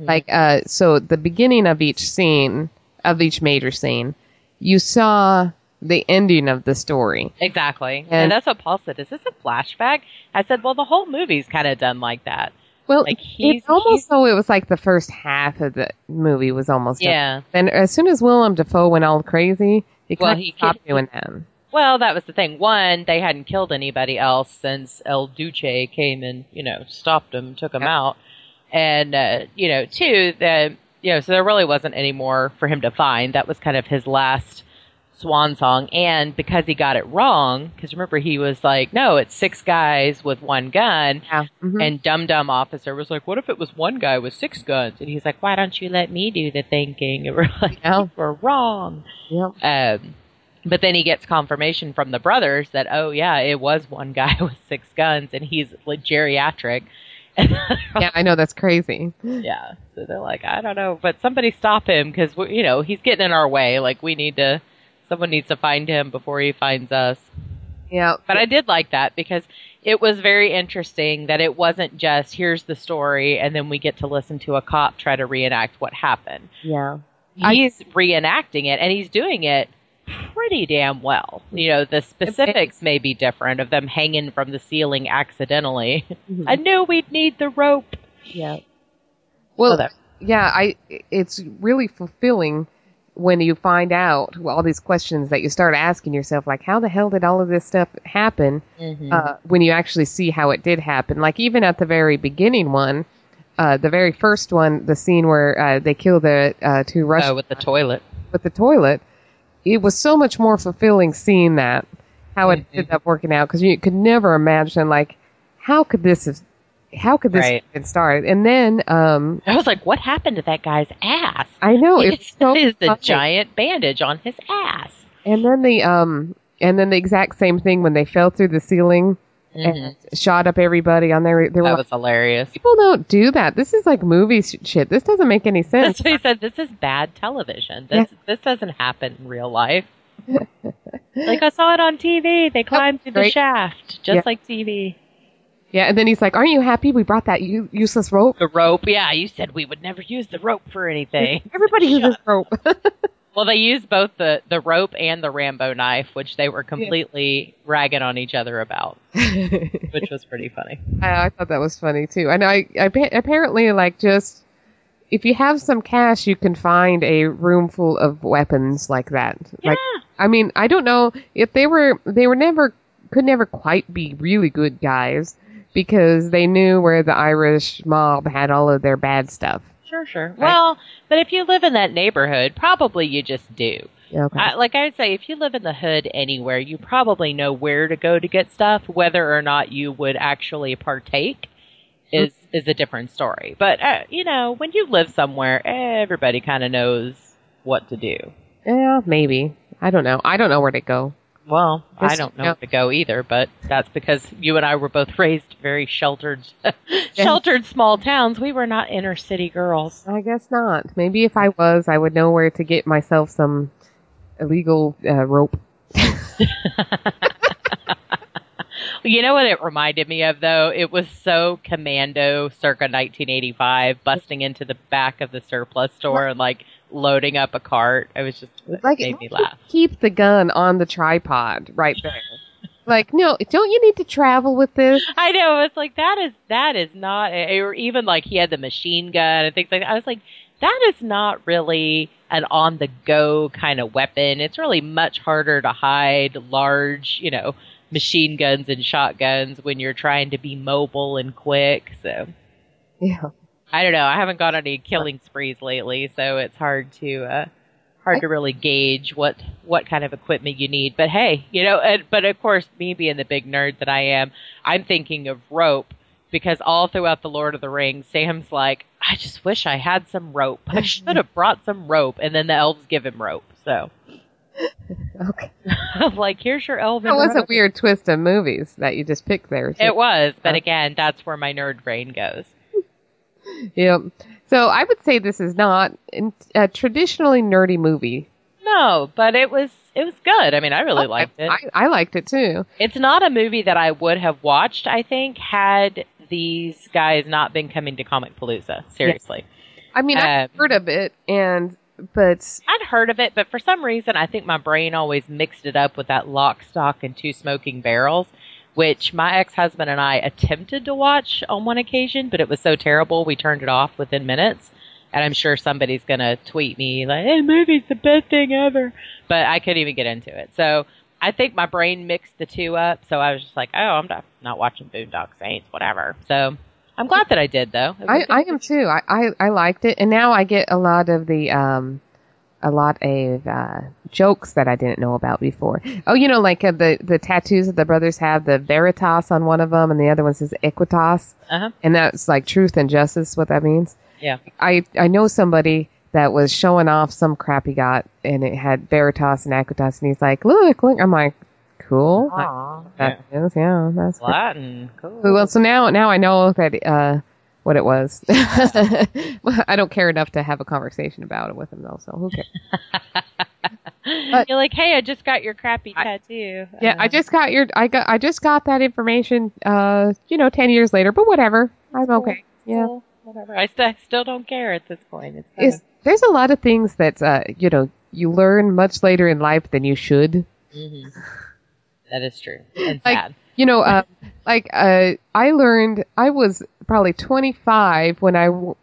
Speaker 4: Like, uh, so the beginning of each scene, of each major scene, you saw the ending of the story.
Speaker 3: Exactly. And,
Speaker 4: And-
Speaker 3: that's what Paul said. Is this a flashback? I said, well, the whole movie's kind of done like that.
Speaker 4: Well,
Speaker 3: Like,
Speaker 4: it's almost so it was like the first half of the movie was almost done.
Speaker 3: Yeah.
Speaker 4: Then as soon as Willem Dafoe went all crazy, he
Speaker 3: Well,
Speaker 4: kind of stopped doing that.
Speaker 3: Well, that was the thing. One, they hadn't killed anybody else since El Duce came and, you know, stopped him, took him out. And, uh, you know, two, the, you know, so there really wasn't any more for him to find. That was kind of his last swan song. And because he got it wrong, because remember he was like, no, it's six guys with one gun.
Speaker 4: Yeah. Mhm.
Speaker 3: And Dum Dum Officer was like, "What if it was one guy with six guns?" And he's like, "Why don't you let me do the thinking?" And we're like,
Speaker 4: Yeah.
Speaker 3: "We're wrong."
Speaker 4: Yep.
Speaker 3: Um, but then he gets confirmation from the brothers that, oh yeah, it was one guy with six guns, and he's like geriatric.
Speaker 4: yeah, I know that's crazy.
Speaker 3: yeah, so they're like, I don't know, but somebody stop him because you know he's getting in our way. Like we need to, someone needs to find him before he finds us.
Speaker 4: Yeah,
Speaker 3: But I did like that because it was very interesting that it wasn't just here's the story and then we get to listen to a cop try to reenact what happened.
Speaker 4: yeah, I-
Speaker 3: He's reenacting it and he's doing it pretty damn well. You know, the specifics may be different of them hanging from the ceiling accidentally. I knew we'd need the rope.
Speaker 4: yeah. Well,
Speaker 3: So
Speaker 4: yeah, I. It's really fulfilling when you find out all these questions that you start asking yourself, like, how the hell did all of this stuff happen?
Speaker 3: Mm-hmm.
Speaker 4: Uh, when you actually see how it did happen, like even at the very beginning one, uh, the very first one, the scene where uh, they kill the uh, two Russian
Speaker 3: Oh, with the toilet.
Speaker 4: with the toilet, it was so much more fulfilling seeing that how it ended up working out because you could never imagine like how could this have how could this
Speaker 3: Right.
Speaker 4: have started and then um
Speaker 3: I was like, what happened to that guy's ass?
Speaker 4: I know it's so
Speaker 3: is the giant bandage on his ass.
Speaker 4: and then the um and then the exact same thing when they fell through the ceiling and mm-hmm. shot up everybody on their they were
Speaker 3: That
Speaker 4: like,
Speaker 3: was hilarious.
Speaker 4: people don't do that this is like movie sh- shit this doesn't make any sense
Speaker 3: That's what he said. This is bad television. This this doesn't happen in real life. like I saw it on TV. They climbed through the shaft, just
Speaker 4: Yeah.
Speaker 3: like TV.
Speaker 4: yeah and then he's like aren't you happy we brought that u- useless rope
Speaker 3: The rope. Yeah, you said we would never use the rope for anything.
Speaker 4: everybody uses rope
Speaker 3: well, they used both the the rope and the Rambo knife, which they were completely ragging on each other about, which was pretty funny.
Speaker 4: I, I thought that was funny too. And I, I apparently like just if you have some cash, you can find a room full of weapons like that.
Speaker 3: Yeah,
Speaker 4: Like I mean, I don't know if they were they were never could never quite be really good guys because they knew where the Irish mob had all of their bad stuff.
Speaker 3: Sure, sure. Well, but if you live in that neighborhood, probably you just do.
Speaker 4: Okay.
Speaker 3: I, like I'd say, if you live in the hood anywhere, you probably know where to go to get stuff. Whether or not you would actually partake is is a different story. But uh, you know, when you live somewhere, everybody kind of knows what to do.
Speaker 4: yeah, maybe. I don't know. I don't know where to go.
Speaker 3: Well, I don't know where to go either, but that's because you and I were both raised very sheltered, sheltered small towns. We were not inner city girls.
Speaker 4: I guess not. Maybe if I was, I would know where to get myself some illegal uh, rope.
Speaker 3: You know what it reminded me of though? It was so commando circa 1985, busting into the back of the surplus store and like loading up a cart. I was just it
Speaker 4: Like,
Speaker 3: made me laugh.
Speaker 4: keep the gun on the tripod right there. like, no, don't you need to travel with this?
Speaker 3: I know. It's like that is that is not, eh, or even like he had the machine gun and things like that. I was like, that is not really an on the go kind of weapon. It's really much harder to hide large, you know, machine guns and shotguns when you're trying to be mobile and quick. So
Speaker 4: Yeah.
Speaker 3: I don't know. I haven't on any killing sprees lately, so it's hard to uh, hard to really gauge what what kind of equipment you need. But hey, you know, and, but of course, me being the big nerd that I am, I'm thinking of rope because all throughout the Lord of the Rings, Sam's like, I just wish I had some rope. I should have brought some rope, and then the elves give him rope. So
Speaker 4: Okay.
Speaker 3: I'm like, here's your elven.
Speaker 4: That was a weird twist of movies that you just picked there. too.
Speaker 3: It was, but again, that's where my nerd brain goes.
Speaker 4: Yep. So I would say this is not a traditionally nerdy movie.
Speaker 3: No, but it was it was good. I mean, I really liked it.
Speaker 4: I, I liked it too.
Speaker 3: It's not a movie that I would have watched, I think, had these guys not been coming to Comicpalooza. Seriously.
Speaker 4: I mean, I've
Speaker 3: Um,
Speaker 4: heard of it, and but
Speaker 3: I'd heard of it, but for some reason, I think my brain always mixed it up with that lock, stock, and two smoking barrels, which my ex husband and I attempted to watch on one occasion, but it was so terrible we turned it off within minutes. And I'm sure somebody's going to tweet me, like, hey, movie's the best thing ever. But I couldn't even get into it. So I think my brain mixed the two up. So I was just like, oh, I'm not, not watching Boondock Saints, whatever. So I'm glad that I did, though.
Speaker 4: I, I am too. I, I I liked it, and now I get a lot of the um, a lot of uh, jokes that I didn't know about before. Oh, you know, like uh, the the tattoos that the brothers have, the Veritas on one of them, and the other one says Equitas,
Speaker 3: Uh-huh.
Speaker 4: and that's like truth and justice. What that means.
Speaker 3: Yeah.
Speaker 4: I I know somebody that was showing off some crap he got, and it had Veritas and Equitas, and he's like, "Look, look!" I'm like, "Cool."
Speaker 3: Aw,
Speaker 4: That is, yeah, that's.
Speaker 3: Latin. Cool.
Speaker 4: Well, so now now I know that uh, what it was. I don't care enough to have a conversation about it with him though. So who cares?
Speaker 3: You're like, hey, I just got your crappy tattoo.
Speaker 4: Yeah, I
Speaker 3: Uh,
Speaker 4: just got your I got I just got that information. Uh, you know, ten years later, but whatever. I'm okay. Yeah.
Speaker 3: Cool, whatever. I st- still don't care at this point. It's,
Speaker 4: there's a lot of things that uh, you know you learn much later in life than you should.
Speaker 3: mhm. That is true. And
Speaker 4: Like,
Speaker 3: sad.
Speaker 4: You know, uh, like uh, I learned I was probably 25 when I w-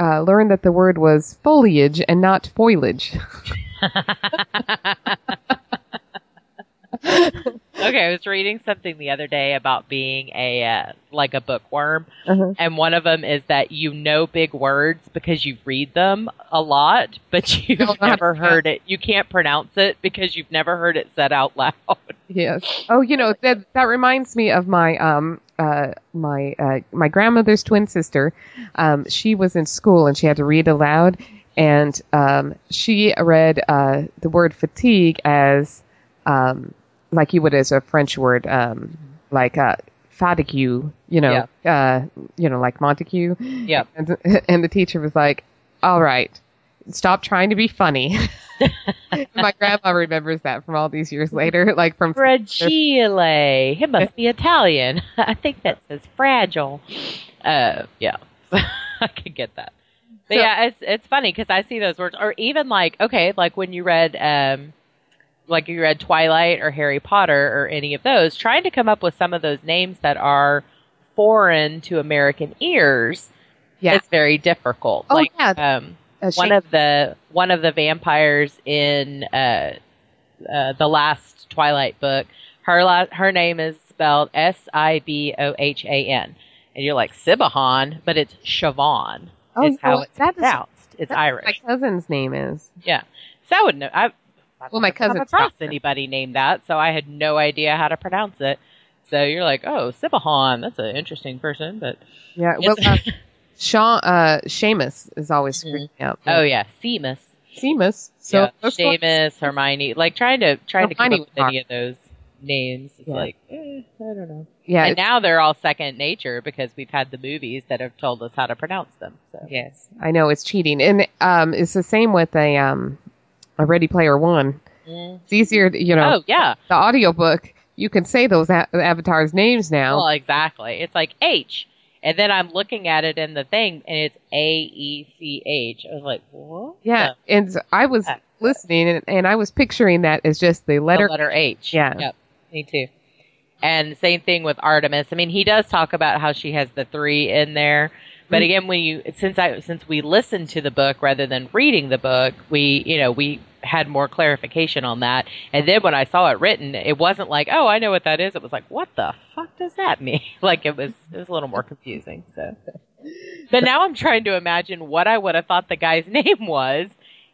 Speaker 4: uh, learned that the word was foliage and not foliage.
Speaker 3: okay, I was reading something the other day about being a uh, like a bookworm,
Speaker 4: Uh-huh.
Speaker 3: and one of them is that you know big words because you read them a lot, but you've
Speaker 4: Don't know how to
Speaker 3: never heard it. You can't pronounce it because you've never heard it said out loud.
Speaker 4: Yes. Oh, you know that that reminds me of my um uh my uh my grandmother's twin sister. Um, she was in school and she had to read aloud, and um she read uh the word fatigue as um like you would as a French word um like uh fatigue. You know uh you know like Montague.
Speaker 3: Yep.
Speaker 4: And and the teacher was like, "All right, stop trying to be funny." my grandma remembers that from all these years later, like from
Speaker 3: Fragile. It must be Italian. I think that says fragile. Uh, yeah, I can get that. But
Speaker 4: So-
Speaker 3: yeah, it's it's funny because I see those words, or even like okay, like when you read, um, like you read Twilight or Harry Potter or any of those, trying to come up with some of those names that are foreign to American ears.
Speaker 4: Yeah.
Speaker 3: it's very difficult.
Speaker 4: Oh,
Speaker 3: like,
Speaker 4: yeah.
Speaker 3: Um, one of the one of the vampires in uh uh, the last Twilight book. Her la- her name is spelled S I B O H A N, and you're like Sibahan, but it's Siobhan.
Speaker 4: Oh,
Speaker 3: is how
Speaker 4: no,
Speaker 3: it's pronounced. It's Irish.
Speaker 4: My cousin's name is.
Speaker 3: Yeah. So I wouldn't know. I,
Speaker 4: Well, my
Speaker 3: I've come
Speaker 4: cousin's
Speaker 3: across anybody named that, so I had no idea how to pronounce it. So you're like, oh, Sibahan, that's an interesting person, but
Speaker 4: Yeah. Well, uh, Sean, uh, Seamus is always screwing me up.
Speaker 3: oh yeah, Seamus,
Speaker 4: Seamus. So
Speaker 3: yeah, Seamus, Hermione, like trying to trying to keep up with any of those names. It's
Speaker 4: Yeah.
Speaker 3: like, eh, I don't know.
Speaker 4: yeah.
Speaker 3: and now they're all second nature because we've had the movies that have told us how to pronounce them. So
Speaker 4: Yes, I know it's cheating, and um, it's the same with a um, a Ready Player One.
Speaker 3: Mm.
Speaker 4: It's easier, you know,
Speaker 3: Oh yeah,
Speaker 4: the audiobook. You can say those a- avatars' names now.
Speaker 3: well exactly. It's like H, and then I'm looking at it in the thing, and it's A E C H. I was like, what?
Speaker 4: yeah, and I was listening, and, and I was picturing that as just the
Speaker 3: the
Speaker 4: letter.
Speaker 3: letter H.
Speaker 4: Yeah.
Speaker 3: Yep. Me too. And same thing with Artemis. I mean, he does talk about how she has the three in there. But again, when you since I since we listened to the book rather than reading the book, we you know we had more clarification on that. And then when I saw it written, it wasn't like, oh, I know what that is. It was like, what the fuck does that mean? like it was it was a little more confusing. So, but now I'm trying to imagine what I would have thought the guy's name was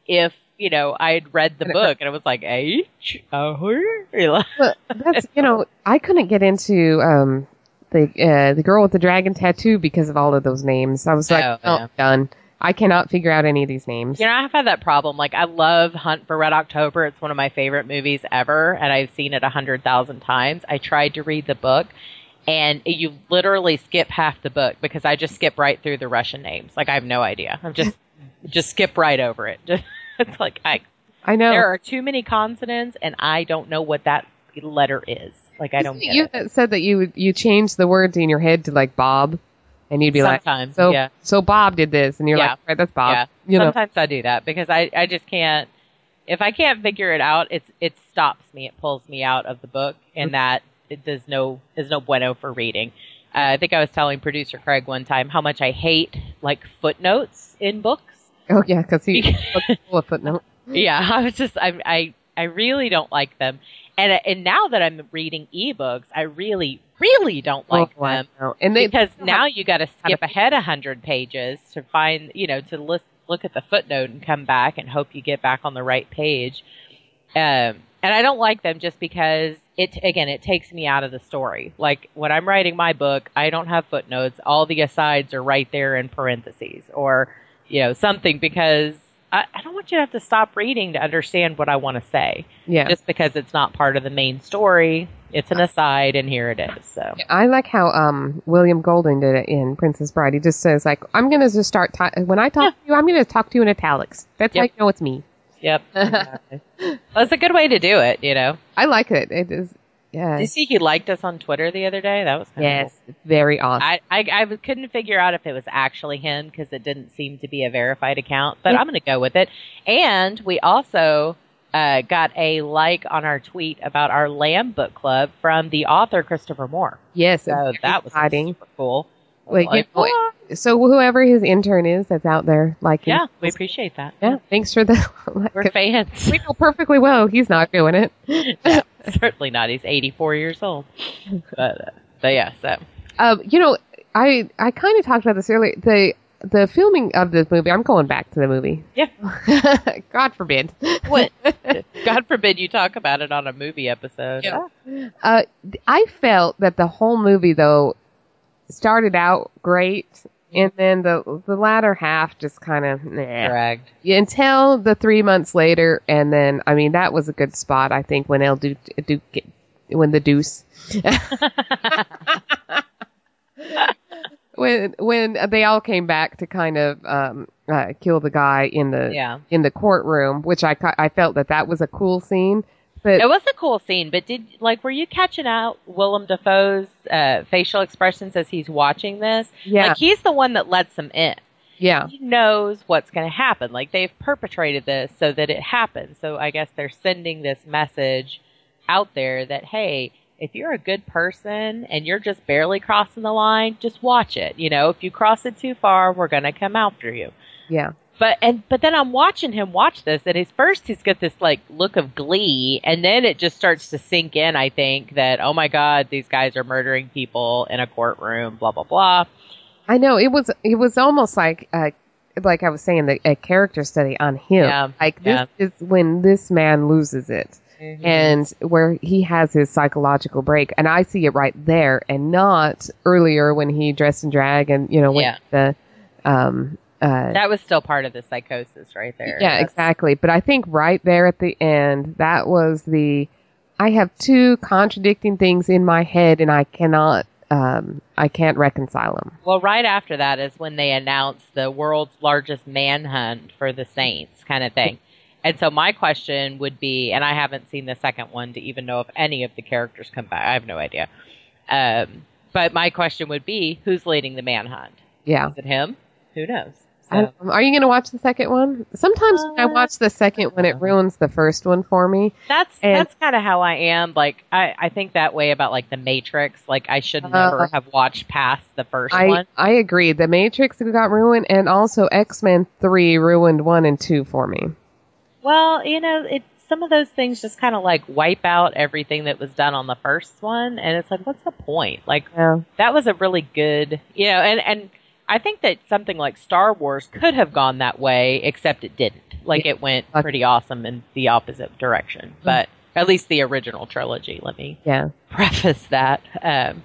Speaker 3: if you know I had read the book and it was like H.
Speaker 4: That's you know, I couldn't get into um the uh, the girl with the dragon tattoo because of all of those names. I was like,
Speaker 3: Oh,
Speaker 4: oh,
Speaker 3: yeah.
Speaker 4: done. I cannot figure out any of these names.
Speaker 3: You know, I've had that problem. Like, I love Hunt for Red October. It's one of my favorite movies ever, and I've seen it a hundred thousand times. I tried to read the book, and you literally skip half the book because I just skip right through the Russian names. Like, I have no idea. I'm just just skip right over it. it's like I
Speaker 4: I know.
Speaker 3: there are too many consonants, and I don't know what that letter is. Like, I don't
Speaker 4: you
Speaker 3: it.
Speaker 4: that said that you you changed the words in your head to like Bob, and you'd be like,
Speaker 3: Sometimes,
Speaker 4: so
Speaker 3: yeah.
Speaker 4: so Bob did this, and you're
Speaker 3: Yeah.
Speaker 4: like, right, that's Bob.
Speaker 3: Yeah.
Speaker 4: You know,
Speaker 3: Sometimes I do that because I, I just can't. If I can't figure it out, it's it stops me. It pulls me out of the book,
Speaker 4: Mm-hmm.
Speaker 3: and that it does no is no bueno for reading. Uh, I think I was telling producer Craig one time how much I hate like footnotes in books.
Speaker 4: oh yeah, because he full of footnote.
Speaker 3: Yeah, I was just I I I really don't like them, and and now that I'm reading ebooks, I really really don't like
Speaker 4: Oh,
Speaker 3: them.
Speaker 4: And they
Speaker 3: because
Speaker 4: they
Speaker 3: now you got to skip ahead a hundred pages to find, you know, to list, look at the footnote and come back and hope you get back on the right page. Um, and I don't like them just because it again it takes me out of the story. Like when I'm writing my book, I don't have footnotes. All the asides are right there in parentheses or you know something because I, I don't want you to have to stop reading to understand what I want to say
Speaker 4: yeah.
Speaker 3: just because it's not part of the main story. It's an aside, and here it is. So
Speaker 4: I like how um, William Goldman did it in Princess Bride. He just says like, "I'm going to just start ta- when I talk to you. I'm going to talk to you in italics. That's
Speaker 3: Yep.
Speaker 4: how you know it's me."
Speaker 3: Yep. Exactly. That's a good way to do it, you know.
Speaker 4: I like it. It is. Yeah.
Speaker 3: Did you see he liked us on Twitter the other day? That was kind
Speaker 4: Yes.
Speaker 3: of
Speaker 4: It's very awesome.
Speaker 3: I, I, I couldn't figure out if it was actually him because it didn't seem to be a verified account, but
Speaker 4: Yeah.
Speaker 3: I'm going to go with it. And we also uh, got a like on our tweet about our Lamb book club from the author Christopher Moore.
Speaker 4: yes.
Speaker 3: So that was
Speaker 4: exciting.
Speaker 3: super cool. Was
Speaker 4: Like, you
Speaker 3: like,
Speaker 4: know, So whoever his intern is that's out there, like,
Speaker 3: yeah, we appreciate that.
Speaker 4: yeah. Thanks for the.
Speaker 3: We're fans.
Speaker 4: we know perfectly well he's not doing it.
Speaker 3: Certainly not. He's 84 years old. But, uh, but yeah, so.
Speaker 4: Um, you know, I I kind of talked about this earlier. The the filming of this movie. I'm going back to the movie.
Speaker 3: Yeah.
Speaker 4: God forbid.
Speaker 3: What? God forbid you talk about it on a movie episode.
Speaker 4: Yeah. Uh, I felt that the whole movie though started out great, and then the the latter half just kind of nah.
Speaker 3: Dragged.
Speaker 4: until the three months later, and then I mean that was a good spot. I think when El do do when the Deuce when when they all came back to kind of um, uh, kill the guy in the
Speaker 3: Yeah.
Speaker 4: in the courtroom, which I I felt that that was a cool scene. But
Speaker 3: It was a cool scene, but did like were you catching out Willem Dafoe's uh, facial expressions as he's watching this?
Speaker 4: yeah,
Speaker 3: Like he's the one that lets them in.
Speaker 4: yeah,
Speaker 3: He knows what's going to happen. Like they've perpetrated this so that it happens. So I guess they're sending this message out there that hey, if you're a good person and you're just barely crossing the line, just watch it. You know, if you cross it too far, we're going to come after you.
Speaker 4: yeah.
Speaker 3: But and but then I'm watching him watch this, and his first he's got this like look of glee, and then it just starts to sink in. I think that oh my god, these guys are murdering people in a courtroom, blah blah blah.
Speaker 4: I know it was it was almost like uh, like I was saying the, a character study on him.
Speaker 3: Yeah,
Speaker 4: Like this
Speaker 3: yeah.
Speaker 4: is when this man loses it.
Speaker 3: Mm-hmm.
Speaker 4: And where he has his psychological break, and I see it right there, and not earlier when he dressed in drag and you know went
Speaker 3: Yeah.
Speaker 4: the um uh
Speaker 3: That was still part of the psychosis right there.
Speaker 4: Yeah,
Speaker 3: That's-
Speaker 4: exactly. But I think right there at the end, that was the. I have two contradicting things in my head, and I cannot. Um, I can't reconcile them.
Speaker 3: Well, right after that is when they announced the world's largest manhunt for the Saints, kind of thing. And so my question would be, and I haven't seen the second one to even know if any of the characters come back. I have no idea. Um, but my question would be, who's leading the manhunt?
Speaker 4: Yeah.
Speaker 3: Is it him? Who knows?
Speaker 4: Um, are you going to watch the second one? Sometimes when I
Speaker 3: Uh,
Speaker 4: watch the second one, it ruins the first one for me.
Speaker 3: That's
Speaker 4: And-
Speaker 3: that's kind of how I am. Like I, I think that way about like the Matrix. Like I should
Speaker 4: Uh,
Speaker 3: never have watched past the first
Speaker 4: I
Speaker 3: one.
Speaker 4: I agree. The Matrix got ruined, and also X Men Three ruined one and two for me.
Speaker 3: Well, you know, it some of those things just kind of like wipe out everything that was done on the first one, and it's like, what's the point? Like
Speaker 4: Yeah.
Speaker 3: that was a really good, you know, and and I think that something like Star Wars could have gone that way, except it didn't. Like it went pretty awesome in the opposite direction, but at least the original trilogy. Let me
Speaker 4: Yeah.
Speaker 3: preface that. Um,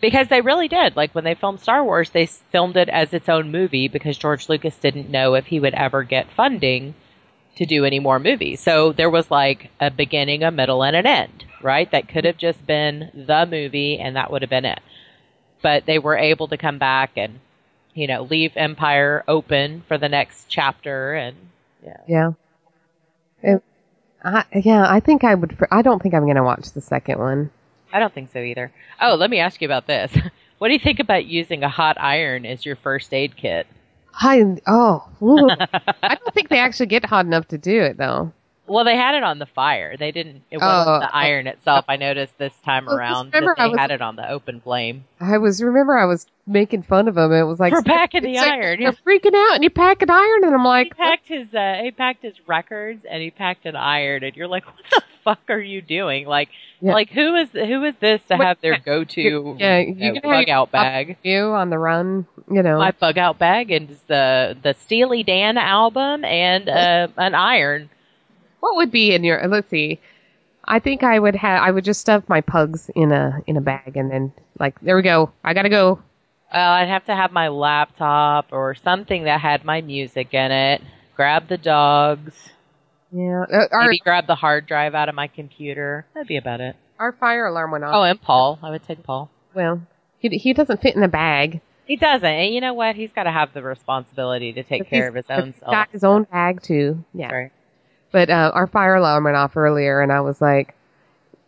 Speaker 3: because they really did. Like when they filmed Star Wars, they filmed it as its own movie because George Lucas didn't know if he would ever get funding to do any more movies. So there was like a beginning, a middle, and an end, right? That could have just been the movie and that would have been it. But they were able to come back and, you know, leave Empire open for the next chapter and, yeah.
Speaker 4: Yeah. It, I, yeah, I think I would. I don't think I'm going to watch the second one.
Speaker 3: I don't think so either. Oh, let me ask you about this. What do you think about using a hot iron as your first aid kit?
Speaker 4: I oh. I don't think they actually get hot enough to do it though.
Speaker 3: Well, they had it on the fire. They didn't. It wasn't
Speaker 4: Oh,
Speaker 3: the iron itself. I noticed this time
Speaker 4: Well,
Speaker 3: around that they
Speaker 4: was-
Speaker 3: had it on the open flame.
Speaker 4: I was remember I was making fun of him. It was like
Speaker 3: For packing the
Speaker 4: like,
Speaker 3: iron.
Speaker 4: You're freaking out, and you pack an iron, and I'm
Speaker 3: He
Speaker 4: like,
Speaker 3: packed his. Uh, he packed his records and he packed an iron, and you're like, "What the fuck are you doing? Like,
Speaker 4: Yeah.
Speaker 3: like who is who is this to
Speaker 4: What-
Speaker 3: have their go-to
Speaker 4: yeah
Speaker 3: you,
Speaker 4: you
Speaker 3: know, bug out bag?
Speaker 4: you on the run, you know.
Speaker 3: My bug out bag and the the Steely Dan album and uh, an iron.
Speaker 4: What would be in your? Let's see. I think I would have. I would just stuff my pugs in a in a bag, and then like, there we go. I gotta go.
Speaker 3: Well, I'd have to have my laptop or something that had my music in it. Grab the dogs.
Speaker 4: Yeah, uh, our
Speaker 3: Maybe grab the hard drive out of my computer. That'd be about it.
Speaker 4: our fire alarm went off.
Speaker 3: Oh, and Paul. I would take Paul.
Speaker 4: well, he he doesn't fit in the bag.
Speaker 3: He doesn't. And you know what? He's got to have the responsibility to take care of his own
Speaker 4: he's
Speaker 3: self.
Speaker 4: Got his own bag too. Yeah.
Speaker 3: Right.
Speaker 4: But uh, our fire alarm went off earlier, and I was like,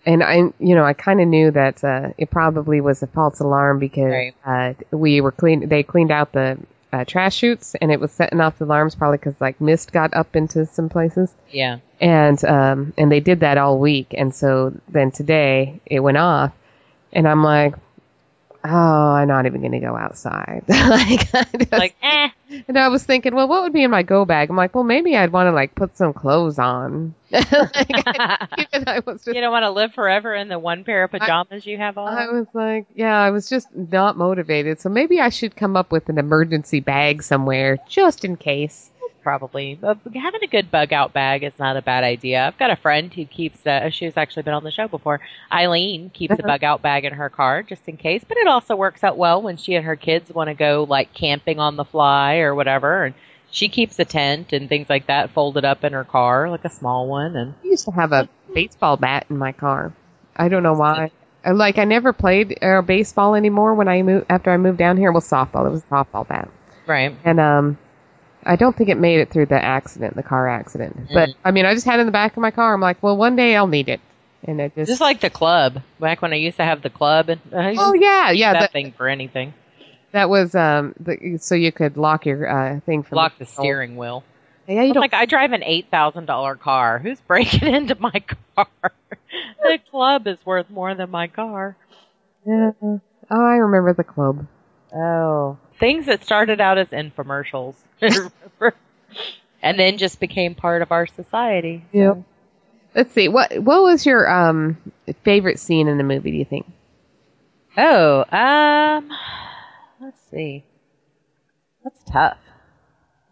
Speaker 4: and I, you know, I kind of knew that uh, it probably was a false alarm because
Speaker 3: Right.
Speaker 4: uh, we were clean. They cleaned out the uh, trash chutes, and it was setting off the alarms probably because like mist got up into some places,
Speaker 3: Yeah.
Speaker 4: and um, and they did that all week, and so then today it went off, and I'm like. Oh, I'm not even going to go outside. like, I just-
Speaker 3: Like, eh.
Speaker 4: and I was thinking, well, what would be in my go bag? I'm like, well, maybe I'd want to like put some clothes on. like, I was just,
Speaker 3: you don't want to live forever in the one pair of pajamas you have on?
Speaker 4: I was like, yeah, I was just not motivated. So maybe I should come up with an emergency bag somewhere just in case.
Speaker 3: Probably. But having a good bug out bag is not a bad idea. I've got a friend who keeps, uh, she's actually been on the show before. Eileen keeps a
Speaker 4: Uh-huh.
Speaker 3: bug out bag in her car just in case, but it also works out well when she and her kids want to go like camping on the fly or whatever. And she keeps a tent and things like that folded up in her car, like a small one. And
Speaker 4: I used to have a baseball bat in my car. I don't know why. Like I never played uh, baseball anymore when I moved after I moved down here. Well, softball. It was a softball bat.
Speaker 3: right.
Speaker 4: and um I don't think it made it through the accident, the car accident. But I mean, I just had it in the back of my car. I'm like, well, one day I'll need it, and it just,
Speaker 3: Just like the club. Back when I used to have the club and I
Speaker 4: oh yeah, yeah.
Speaker 3: that
Speaker 4: That,
Speaker 3: thing for anything.
Speaker 4: that was um the, so you could lock your uh thing from
Speaker 3: Lock the steering wheel.
Speaker 4: Yeah, you
Speaker 3: It's
Speaker 4: don't.
Speaker 3: like I drive an eight thousand dollar car. Who's breaking into my car? the club is worth more than my car.
Speaker 4: Yeah. Oh, I remember the club.
Speaker 3: Oh, things that started out as infomercials. and then just became part of our society.
Speaker 4: Yep. Let's see. What what was your um favorite scene in the movie? Do you think?
Speaker 3: Oh, um, let's see. That's tough.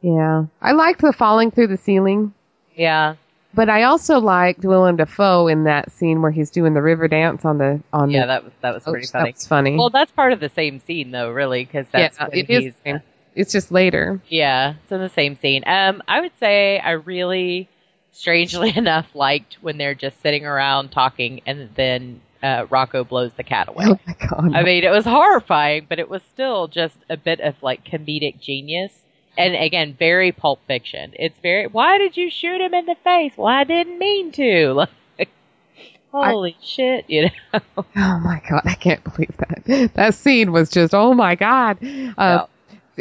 Speaker 4: Yeah, I liked the falling through the ceiling,
Speaker 3: Yeah.
Speaker 4: But I also liked Willem Dafoe in that scene where he's doing the river dance on the on
Speaker 3: Yeah,
Speaker 4: the.
Speaker 3: that was that was pretty
Speaker 4: Oops,
Speaker 3: funny.
Speaker 4: That's funny.
Speaker 3: Well, that's part of the same scene, though, really, because that's
Speaker 4: yeah, it is. same. It's just later.
Speaker 3: Yeah, it's in the same scene. Um, I would say I really, strangely enough, liked when they're just sitting around talking, and then uh, Rocco blows the cat away.
Speaker 4: Oh my god!
Speaker 3: I mean, it was horrifying, but it was still just a bit of like comedic genius. And again, very Pulp Fiction. It's very. Why did you shoot him in the face? Well, I didn't mean to. Like, holy shit! You know.
Speaker 4: oh my god! I can't believe that. That scene was just. Oh my god. Uh,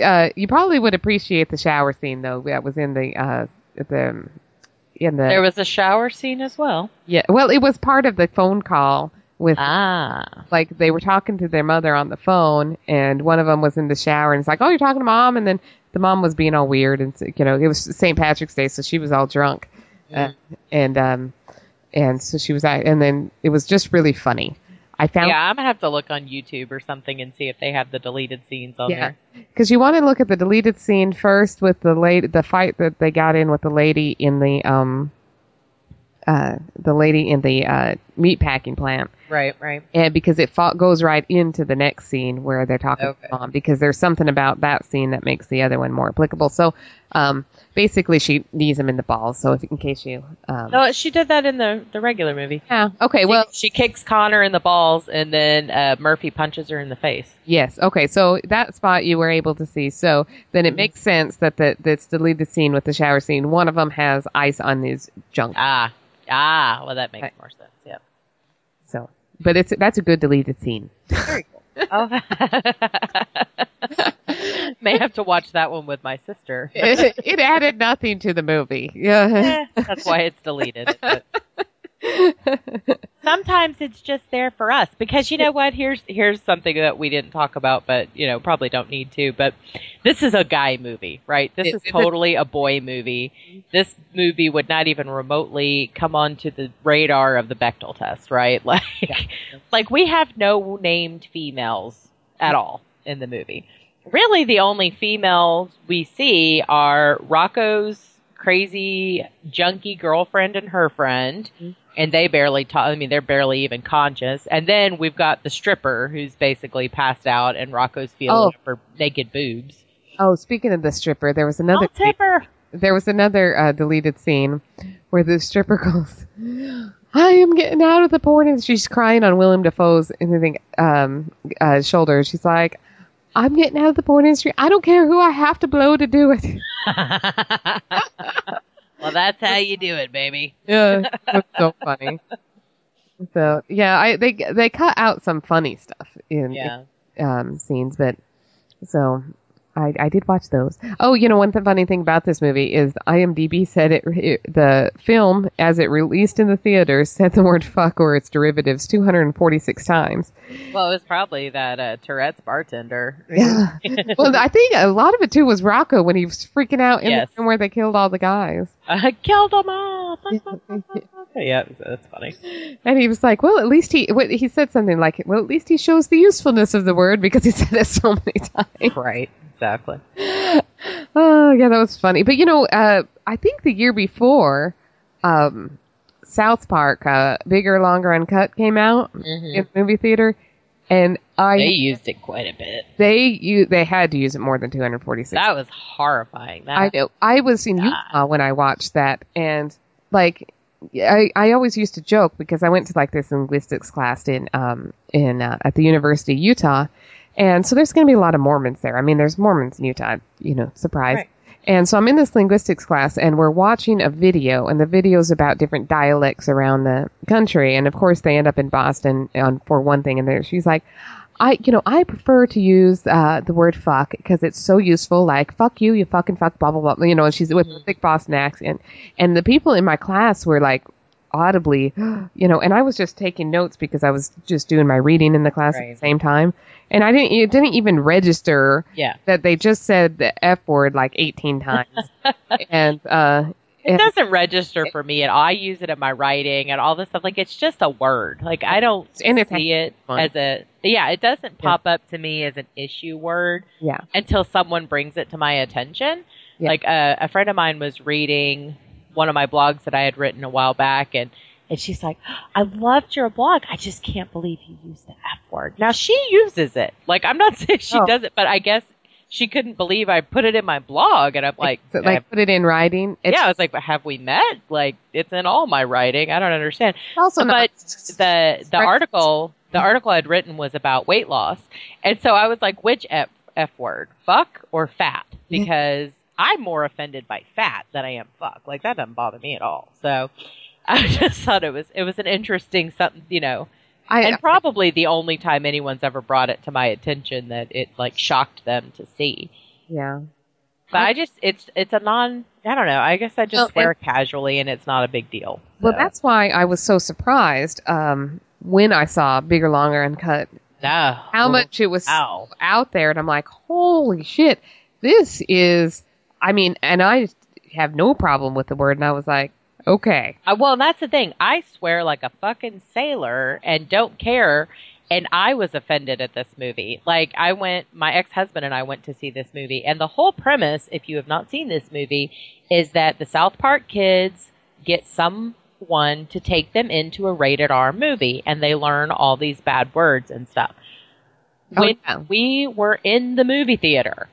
Speaker 4: uh, you probably would appreciate the shower scene though. That was in the uh the in the
Speaker 3: There was a shower scene as well.
Speaker 4: yeah. Well, it was part of the phone call with
Speaker 3: Ah.
Speaker 4: like they were talking to their mother on the phone, and one of them was in the shower, and it's like, "Oh, you're talking to mom," and then the mom was being all weird, and you know, it was St. Patrick's Day, so she was all drunk, uh, and um, and so she was, and then it was just really funny. I found
Speaker 3: Yeah, I'm gonna have to look on YouTube or something and see if they have the deleted scenes on
Speaker 4: Yeah,
Speaker 3: there.
Speaker 4: because you want to look at the deleted scene first with the lady, the fight that they got in with the lady in the um, uh, the lady in the uh, meat packing plant,
Speaker 3: Right, right.
Speaker 4: and because it goes right into the next scene where they're talking
Speaker 3: Okay.
Speaker 4: to mom, because there's something about that scene that makes the other one more applicable. So, um, basically, she knees him in the balls. So, if, in case you, um,
Speaker 3: No, she did that in the the regular movie.
Speaker 4: yeah, okay,
Speaker 3: She-
Speaker 4: well,
Speaker 3: she kicks Connor in the balls, and then uh, Murphy punches her in the face.
Speaker 4: Yes. Okay. So that spot you were able to see. So then
Speaker 3: Mm-hmm.
Speaker 4: it makes sense that the that's deleted scene with the shower scene. One of them has ice on his junk.
Speaker 3: Ah, ah. Well, that makes
Speaker 4: Right.
Speaker 3: more sense. Yeah.
Speaker 4: So, but it's that's a good deleted scene.
Speaker 3: Very cool. Oh. May have to watch that one with my sister.
Speaker 4: it, it added nothing to the movie. Yeah.
Speaker 3: Eh, That's why it's deleted. but- Sometimes it's just there for us because you know what? Here's here's something that we didn't talk about, but you know probably don't need to. But this is a guy movie, right? This is totally a boy movie. This movie would not even remotely come onto the radar of the Bechdel test, right? Like, like we have no named females at all in the movie. Really, the only females we see are Rocco's crazy junkie girlfriend and her friend, and they barely talk. I mean, they're barely even conscious. And then we've got the stripper who's basically passed out, and Rocco's feeling
Speaker 4: Oh.
Speaker 3: for naked boobs.
Speaker 4: oh, speaking of the stripper, there was another
Speaker 3: I'll
Speaker 4: there was another uh, deleted scene where the stripper goes, "I am getting out of the porn," and she's crying on Willem Dafoe's anything um, uh, shoulder. She's like, "I'm getting out of the porn industry. I don't care who I have to blow to do it."
Speaker 3: well, that's how you do it, baby.
Speaker 4: Yeah, it's so funny. So yeah, I they they cut out some funny stuff in
Speaker 3: Yeah.
Speaker 4: um, scenes, but so I I did watch those. Oh, you know one th- funny thing about this movie is IMDb said it, it the film as it released in the theaters said the word fuck or its derivatives 246 times.
Speaker 3: Well, it was probably that uh, Tourette's bartender.
Speaker 4: Yeah. well, I think a lot of it too was Rocco when he was freaking out in
Speaker 3: Yes.
Speaker 4: the room where they killed all the guys.
Speaker 3: I killed them all. yeah, that's funny.
Speaker 4: And he was like, "Well, at least he what, he said something like, well, at least he shows the usefulness of the word because he said it so many times."
Speaker 3: Right. Exactly.
Speaker 4: Oh, yeah, that was funny. But you know, uh, I think the year before, um, South Park, uh, bigger, longer, uncut came out in the movie theater, and I
Speaker 3: They used it quite a bit.
Speaker 4: they you they had to use it more than 246.
Speaker 3: That was horrifying. That,
Speaker 4: I know. I was in Utah when I watched that, and like, I I always used to joke because I went to like this linguistics class in um in uh, at the University of Utah, and so there's going to be a lot of Mormons there. I mean, there's Mormons in Utah, you know, surprise.
Speaker 3: Right.
Speaker 4: And so I'm in this linguistics class, and we're watching a video, and the video's about different dialects around the country, and of course they end up in Boston on for one thing, and there she's like. I, you know, I prefer to use uh, the word fuck because it's so useful. Like fuck you, you fucking fuck, blah blah blah. You know, and she's with a thick Boston accent, and the people in my class were like audibly, you know, and I was just taking notes because I was just doing my reading in the class at the same time, and I didn't it didn't even register
Speaker 3: Yeah.
Speaker 4: that they just said the f word like 18 times, and uh,
Speaker 3: It
Speaker 4: and-
Speaker 3: doesn't register for me at all. I use it in my writing and all this stuff. Like it's just a word. Like I don't
Speaker 4: And
Speaker 3: see it
Speaker 4: fun.
Speaker 3: as a yeah. It doesn't pop up to me as an issue word
Speaker 4: yeah,
Speaker 3: until someone brings it to my attention.
Speaker 4: Yeah.
Speaker 3: Like uh, a friend of mine was reading one of my blogs that I had written a while back, and and she's like, "I loved your blog. I just can't believe you used the f word." Now she uses it. Like I'm not saying she
Speaker 4: Oh.
Speaker 3: does it, but I guess she couldn't believe I put it in my blog, and I'm like,
Speaker 4: So, like put it in writing. It's
Speaker 3: yeah, I was like, but have we met? Like, it's in all my writing. I don't understand.
Speaker 4: also
Speaker 3: But the the article the article I'd written was about weight loss, and so I was like, which f, f word, fuck or fat? Mm-hmm. Because I'm more offended by fat than I am fuck. Like that doesn't bother me at all. So I just thought it was it was an interesting something, you know,
Speaker 4: I,
Speaker 3: and probably the only time anyone's ever brought it to my attention that it like shocked them to see.
Speaker 4: yeah.
Speaker 3: But I just it's it's a non I don't know. I guess I just
Speaker 4: Well,
Speaker 3: wear it casually and it's not a big deal.
Speaker 4: Well, that's why I was so surprised um, when I saw Bigger, Longer, Uncut.
Speaker 3: no.
Speaker 4: How much it was
Speaker 3: Ow.
Speaker 4: out there, and I'm like, holy shit, this is. I mean, and I have no problem with the word, and I was like, okay,
Speaker 3: Uh, well, that's the thing. I swear like a fucking sailor and don't care. And I was offended at this movie. Like, I went, my ex husband and I went to see this movie. And the whole premise, if you have not seen this movie, is that the South Park kids get someone to take them into a rated R movie and they learn all these bad words and stuff.
Speaker 4: Oh,
Speaker 3: When
Speaker 4: yeah.
Speaker 3: we were in the movie theater,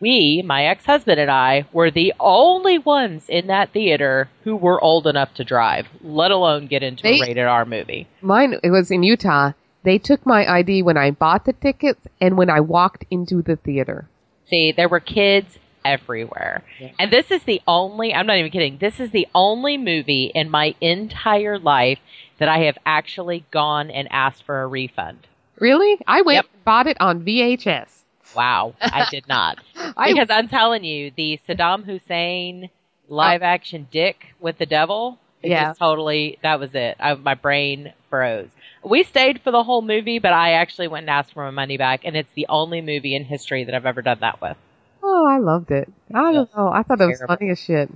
Speaker 3: we, my ex husband and I, were the only ones in that theater who were old enough to drive, let alone get into
Speaker 4: They-
Speaker 3: a rated R movie.
Speaker 4: mine. It was in Utah. They took my ID when I bought the tickets and when I walked into the theater.
Speaker 3: See, there were kids everywhere. And this is the only, I'm not even kidding, this is the only movie in my entire life that I have actually gone and asked for a refund.
Speaker 4: Really? I went
Speaker 3: Yep.
Speaker 4: and bought it on VHS.
Speaker 3: Wow, I did not.
Speaker 4: I-
Speaker 3: because I'm telling you, the Saddam Hussein live oh. action dick with the devil, it
Speaker 4: Yeah.
Speaker 3: just totally, that was it. I, my brain froze. We stayed for the whole movie, but I actually went and asked for my money back, and it's the only movie in history that I've ever done that with.
Speaker 4: Oh, I loved it. I don't know. I thought it was
Speaker 3: Terrible.
Speaker 4: funny as shit.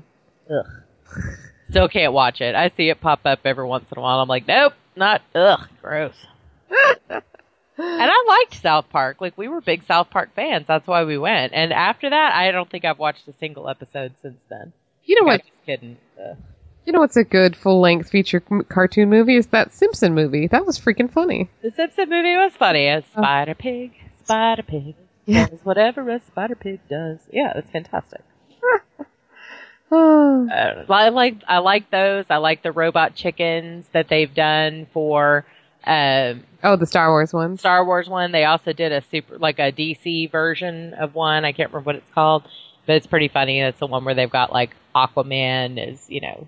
Speaker 3: Ugh. Still can't watch it. I see it pop up every once in a while. I'm like, nope, not, ugh, gross. and I liked South Park. Like, we were big South Park fans. That's why we went. And after that, I don't think I've watched a single episode since then.
Speaker 4: You know what?
Speaker 3: just kidding.
Speaker 4: You know what's a good full length feature m- cartoon movie is that Simpson movie. That was freaking funny.
Speaker 3: The Simpson movie was funny. A Spider Pig, Spider Pig
Speaker 4: Yeah.
Speaker 3: does whatever a Spider Pig does. Yeah, it's fantastic. Uh, I like I like those. I like the robot chickens that they've done for um,
Speaker 4: oh, the Star Wars one.
Speaker 3: Star Wars one. They also did a super like a DC version of one. I can't remember what it's called, but it's pretty funny. It's the one where they've got like Aquaman is you know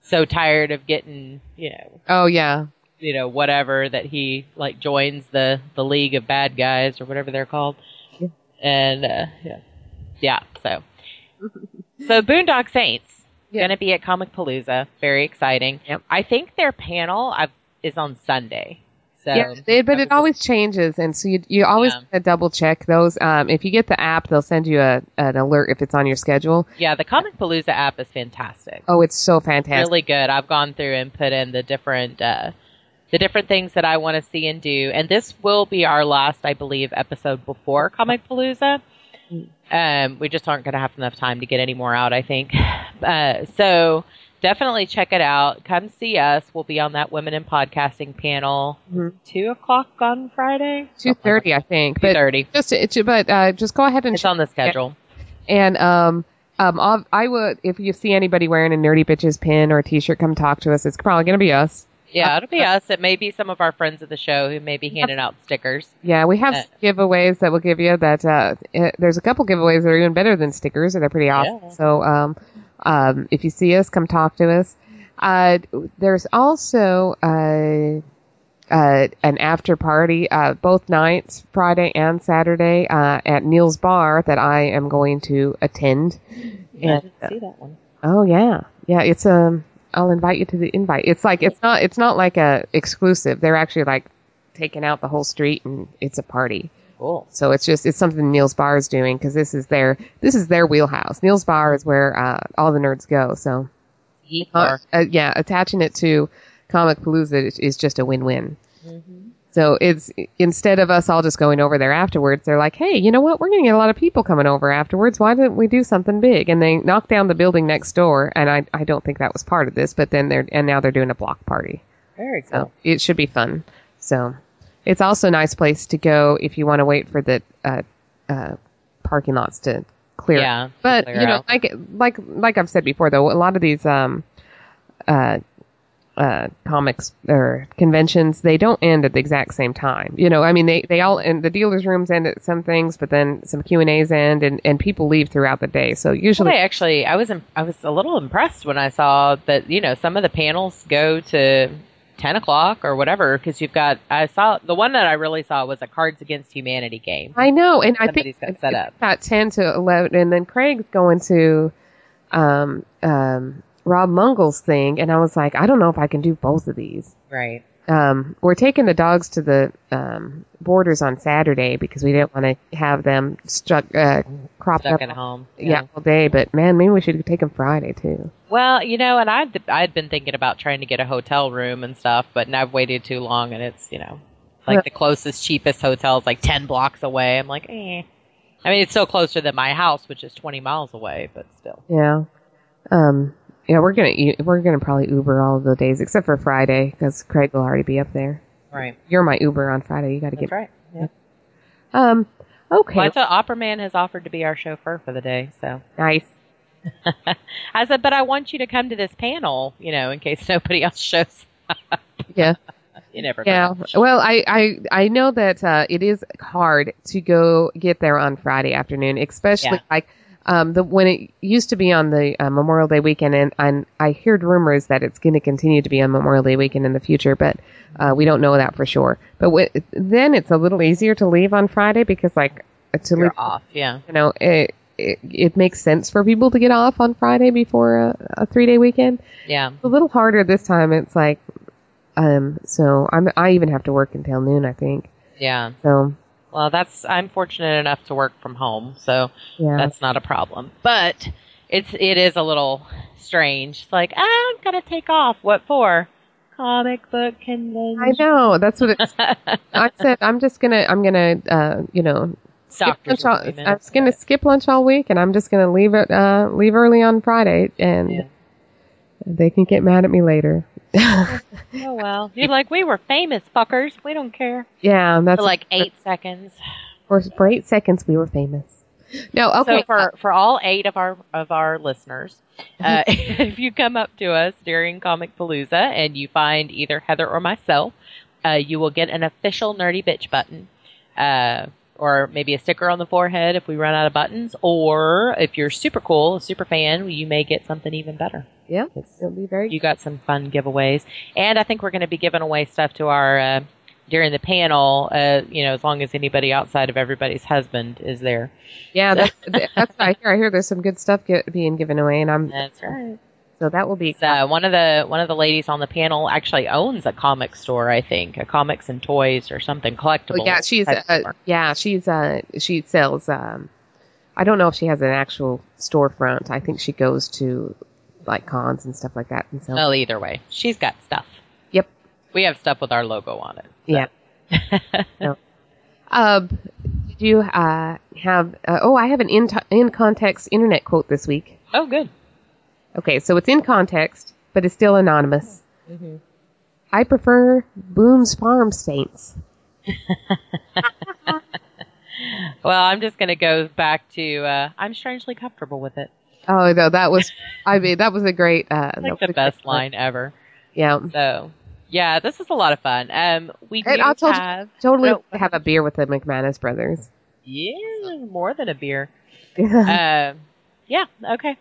Speaker 3: so tired of getting you know
Speaker 4: Oh yeah.
Speaker 3: you know whatever that he like joins the the league of bad guys or whatever they're called
Speaker 4: Yeah.
Speaker 3: and uh yeah yeah so so boondock saints
Speaker 4: Yeah.
Speaker 3: gonna be at Comicpalooza very exciting
Speaker 4: Yep.
Speaker 3: i think their panel I've, is on sunday so
Speaker 4: yeah, they, but it always changes, and so you you always
Speaker 3: Yeah.
Speaker 4: double check those. Um, if you get the app, they'll send you a an alert if it's on your schedule.
Speaker 3: yeah the Comicpalooza app is fantastic
Speaker 4: Oh, it's so fantastic.
Speaker 3: really good i've gone through and put in the different uh the different things that I want to see and do. And this will be our last, I believe, episode before Comicpalooza. Um, we just aren't going to have enough time to get any more out, I think. Uh, so definitely check it out. Come see us. We'll be on that Women in Podcasting panel,
Speaker 4: Mhm.
Speaker 3: two o'clock on Friday.
Speaker 4: Two thirty, I think.
Speaker 3: Two thirty.
Speaker 4: Just it, but uh, just go ahead and
Speaker 3: It's on the schedule.
Speaker 4: And um, um, I'll, I would if you see anybody wearing a nerdy bitches pin or a t-shirt, come talk to us. It's probably gonna be us.
Speaker 3: Yeah, it'll be us. It may be some of our friends of the show who may be handing out stickers.
Speaker 4: Yeah, we have
Speaker 3: Uh,
Speaker 4: giveaways that we'll give you. That uh, there's a couple giveaways that are even better than stickers. and They're pretty awesome.
Speaker 3: Yeah.
Speaker 4: So um, um, if you see us, come talk to us. Uh, there's also uh, uh, an after party uh, both nights, Friday and Saturday, uh, at Neil's Bahr that I am going to attend.
Speaker 3: I
Speaker 4: And,
Speaker 3: didn't see that one.
Speaker 4: Oh yeah, yeah. It's um I'll invite you to the invite. It's like it's not it's not like a exclusive. They're actually like taking out the whole street and it's a party.
Speaker 3: Cool.
Speaker 4: So it's just it's something Neil's Bahr is doing because this is their this is their wheelhouse. Neil's Bahr is where uh, all the nerds go. So uh, uh, yeah, attaching it to Comicpalooza is, is just a win win. So it's instead of us all just going over there afterwards, they're like, hey, you know what? We're going to get a lot of people coming over afterwards. Why didn't we do something big? And they knocked down the building next door, and I I don't think that was part of this, but then they're and now they're doing a block party.
Speaker 3: Very cool.
Speaker 4: So it should be fun. So it's also a nice place to go if you want to wait for the uh, uh, parking lots to clear.
Speaker 3: Yeah,
Speaker 4: but
Speaker 3: clear
Speaker 4: you know,
Speaker 3: out.
Speaker 4: like like like I've said before, though, a lot of these um, uh, uh, comics or conventions they don't end at the exact same time. You know, I mean, they they all and the dealers' rooms end at some things, but then some Q and A's end, and and people leave throughout the day. So usually,
Speaker 3: Well, I actually, I was, I was a little impressed when I saw that, you know, some of the panels go to 10 o'clock or whatever, because you've got, I saw, the one that I really saw was a Cards Against Humanity game.
Speaker 4: I know, and I
Speaker 3: Somebody's
Speaker 4: think
Speaker 3: got set up.
Speaker 4: about ten to eleven, and then Craig's going to um, um, Rob Mungle's thing, and I was like, I don't know if I can do both of these.
Speaker 3: Right.
Speaker 4: Um, we're taking the dogs to the um, borders on Saturday because we didn't want to have them stuck uh, cropped
Speaker 3: Stuck
Speaker 4: up.
Speaker 3: at home.
Speaker 4: Yeah, all day. But man, maybe we should take them Friday too.
Speaker 3: Well, you know, and I'd, I'd been thinking about trying to get a hotel room and stuff, but now I've waited too long and it's, you know, like the closest, cheapest hotel is like 10 blocks away. I'm like, eh. I mean, it's still closer than my house, which is 20 miles away, but still.
Speaker 4: Yeah. Um, yeah, we're gonna we're gonna probably Uber all the days except for Friday because Craig will already be up there.
Speaker 3: Right.
Speaker 4: You're my Uber on Friday. You got to get.
Speaker 3: right. Yeah.
Speaker 4: Um. Okay.
Speaker 3: Well, I thought Opera Man has offered to be our chauffeur for the day, so
Speaker 4: Nice.
Speaker 3: I said, but I want you to come to this panel, you know, in case nobody else shows. up.
Speaker 4: Yeah.
Speaker 3: You never know.
Speaker 4: Yeah. Well, I I I know that uh, it is hard to go get there on Friday afternoon, especially
Speaker 3: Yeah.
Speaker 4: like um the when it used to be on the uh, Memorial Day weekend, and, and I heard rumors that it's going to continue to be on Memorial Day weekend in the future, but uh, we don't know that for sure. But w- then it's a little easier to leave on Friday because like to
Speaker 3: You're
Speaker 4: leave,
Speaker 3: off. Yeah.
Speaker 4: you know, it, it it makes sense for people to get off on Friday before a, a three day weekend.
Speaker 3: Yeah.
Speaker 4: It's a little harder this time. It's like, um, so I'm I even have to work until noon, I think.
Speaker 3: Yeah.
Speaker 4: So
Speaker 3: Well, that's I'm fortunate enough to work from home, so
Speaker 4: yeah,
Speaker 3: that's not a problem. But it's it is a little strange. It's like ah, I'm gonna take off. What for? Comic book convention.
Speaker 4: I know that's what it's. I said I'm just gonna I'm gonna uh you know skip lunch all. I'm just gonna skip lunch all week and I'm just gonna leave it uh leave early on Friday and
Speaker 3: Yeah.
Speaker 4: they can get mad at me later.
Speaker 3: Oh well, you're like we were famous fuckers. We don't care.
Speaker 4: yeah, that's
Speaker 3: For like eight seconds.
Speaker 4: for, for eight seconds we were famous. No, okay.
Speaker 3: So for for all eight of our of our listeners, uh, if you come up to us during Comicpalooza and you find either Heather or myself, uh, you will get an official Nerdy Bitch button, uh, or maybe a sticker on the forehead if we run out of buttons. Or if you're super cool, a super fan, you may get something even better.
Speaker 4: yeah, it'll be very
Speaker 3: You got some fun giveaways, and I think we're going to be giving away stuff to our. Uh, during the panel, uh, you know, as long as anybody outside of everybody's husband is there.
Speaker 4: Yeah, that's that's what I hear. I hear there's some good stuff get, being given away, and I'm
Speaker 3: That's right.
Speaker 4: So that will be.
Speaker 3: So one of the one of the ladies on the panel actually owns a comic store, I think, a comics and toys or something collectible.
Speaker 4: Oh, yeah, she's
Speaker 3: type
Speaker 4: uh, yeah, she's uh she sells um I don't know if she has an actual storefront. I think she goes to like cons and stuff like that and so
Speaker 3: Well, either way, she's got stuff.
Speaker 4: Yep.
Speaker 3: We have stuff with our logo on it.
Speaker 4: Yeah. Um did you uh have uh, oh, I have an in in context internet quote this week.
Speaker 3: Oh, good.
Speaker 4: Okay, so it's in context, but it's still anonymous.
Speaker 3: Mm-hmm.
Speaker 4: I prefer Boone's Farm Saints.
Speaker 3: Well, I'm just going to go back to uh, I'm strangely comfortable with it.
Speaker 4: Oh no, that was I mean that was a great uh
Speaker 3: Like the best line ever.
Speaker 4: Yeah.
Speaker 3: So, yeah, this is a lot of fun. Um, we do
Speaker 4: And I'll tell you-
Speaker 3: have
Speaker 4: Totally
Speaker 3: Oh.
Speaker 4: have a beer with the McManus brothers.
Speaker 3: yeah more than a beer. uh, yeah, okay.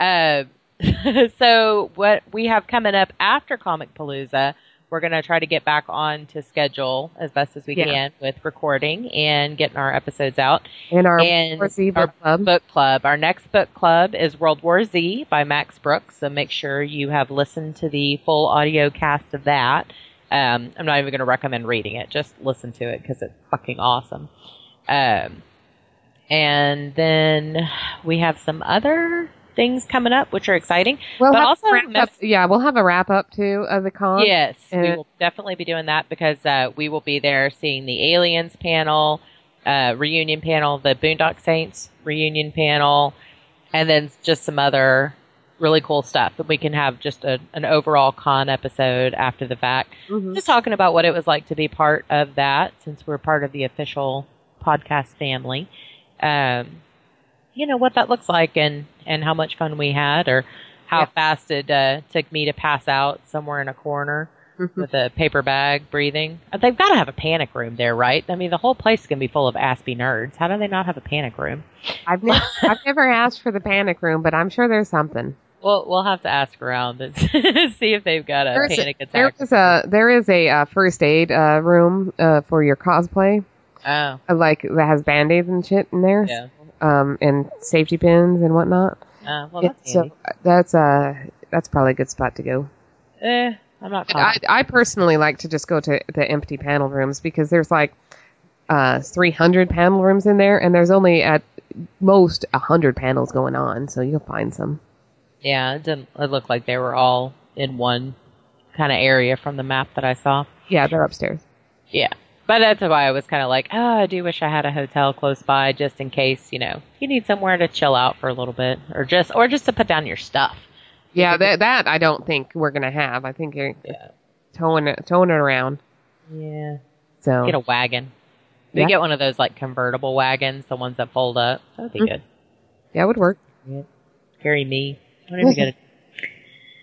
Speaker 3: Uh, so what we have coming up after Comicpalooza, we're going to try to get back on to schedule as best as we
Speaker 4: Yeah.
Speaker 3: can with recording and getting our episodes out.
Speaker 4: In our
Speaker 3: and
Speaker 4: War Z
Speaker 3: our
Speaker 4: book club.
Speaker 3: book club. Our next book club is World War Z by Max Brooks. So make sure you have listened to the full audio cast of that. Um, I'm not even going to recommend reading it. Just listen to it because it's fucking awesome. Um, and then we have some other things coming up, which are exciting.
Speaker 4: We'll
Speaker 3: but also
Speaker 4: up, yeah, we'll have a wrap up too of the con.
Speaker 3: Yes, we will definitely be doing that because uh, we will be there seeing the Aliens panel, uh, reunion panel, the Boondock Saints reunion panel, and then just some other really cool stuff. And we can have just a, an overall con episode after the fact,
Speaker 4: Mhm.
Speaker 3: just talking about what it was like to be part of that since we're part of the official podcast family. Um, you know what that looks like and and how much fun we had or how
Speaker 4: Yeah.
Speaker 3: fast it uh, took me to pass out somewhere in a corner
Speaker 4: Mhm.
Speaker 3: with a paper bag breathing. Uh, They've got to have a panic room there, right? I mean, the whole place is going to be full of Aspie nerds. How do they not have a panic room?
Speaker 4: I've never, I've never asked for the panic room, but I'm sure there's something.
Speaker 3: Well, we'll have to ask around and see if they've got a
Speaker 4: There's a-
Speaker 3: panic
Speaker 4: There
Speaker 3: attack.
Speaker 4: is a there is a uh, first aid uh, room uh, for your cosplay,
Speaker 3: oh,
Speaker 4: like that has band aids and shit in there,
Speaker 3: yeah.
Speaker 4: Um, and safety pins and whatnot.
Speaker 3: Uh, well, that's
Speaker 4: so that's uh that's probably a good spot to go.
Speaker 3: Eh, I'm not.
Speaker 4: I, I personally like to just go to the empty panel rooms because there's like uh 300 panel rooms in there, and there's only at most 100 panels going on, so you'll find some.
Speaker 3: Yeah, it didn't. It looked like they were all in one kind of area from the map that I saw.
Speaker 4: Yeah, they're upstairs.
Speaker 3: Yeah. But that's why I was kind of like, oh, I do wish I had a hotel close by just in case, you know, you need somewhere to chill out for a little bit or just, or just to put down your stuff.
Speaker 4: Yeah, that that I don't think we're gonna have. I think you're
Speaker 3: Yeah.
Speaker 4: towing it towing it around.
Speaker 3: Yeah.
Speaker 4: So
Speaker 3: Get a wagon. We
Speaker 4: Yeah.
Speaker 3: get one of those like convertible wagons, the ones that fold up. That'd be
Speaker 4: Mhm.
Speaker 3: good.
Speaker 4: yeah, it would work.
Speaker 3: Carry me. I don't even get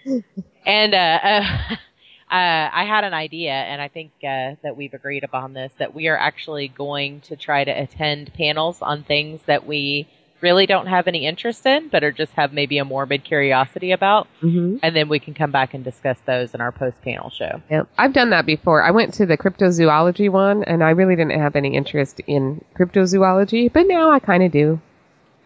Speaker 3: it. And, uh, uh, uh, I had an idea, and I think uh, that we've agreed upon this that we are actually going to try to attend panels on things that we really don't have any interest in, but are just have maybe a morbid curiosity about,
Speaker 4: Mm-hmm.
Speaker 3: and then we can come back and discuss those in our post panel show.
Speaker 4: Yep. I've done that before. I went to the cryptozoology one, and I really didn't have any interest in cryptozoology, but now I kind of do.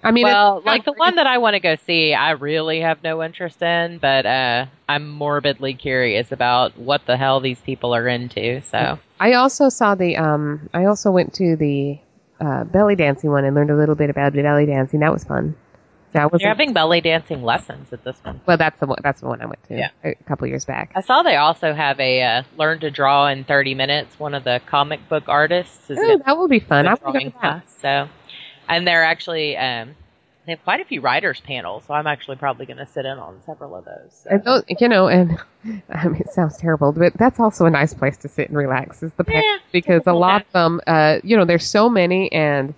Speaker 4: I mean,
Speaker 3: well, like the one that I want to go see, I really have no interest in, but uh, I'm morbidly curious about what the hell these people are into. So.
Speaker 4: I also saw the. Um, I also went to the uh, belly dancing one and learned a little bit about belly dancing. That was fun. That was
Speaker 3: They're having belly dancing lessons at this one.
Speaker 4: well. That's the one. That's the one I went to
Speaker 3: Yeah.
Speaker 4: a couple years back.
Speaker 3: I saw they also have a uh, learn to draw in 30 minutes. One of the comic book artists is
Speaker 4: Oh, that will be fun. I to go to that.
Speaker 3: So, and they're actually um, they have quite a few writers panels. So I'm actually probably going to sit in on several of those. So.
Speaker 4: And those, you know, and I mean, it sounds terrible, but that's also a nice place to sit and relax. Is the
Speaker 3: Yeah,
Speaker 4: panel because a lot of them, uh, you know, there's so many, and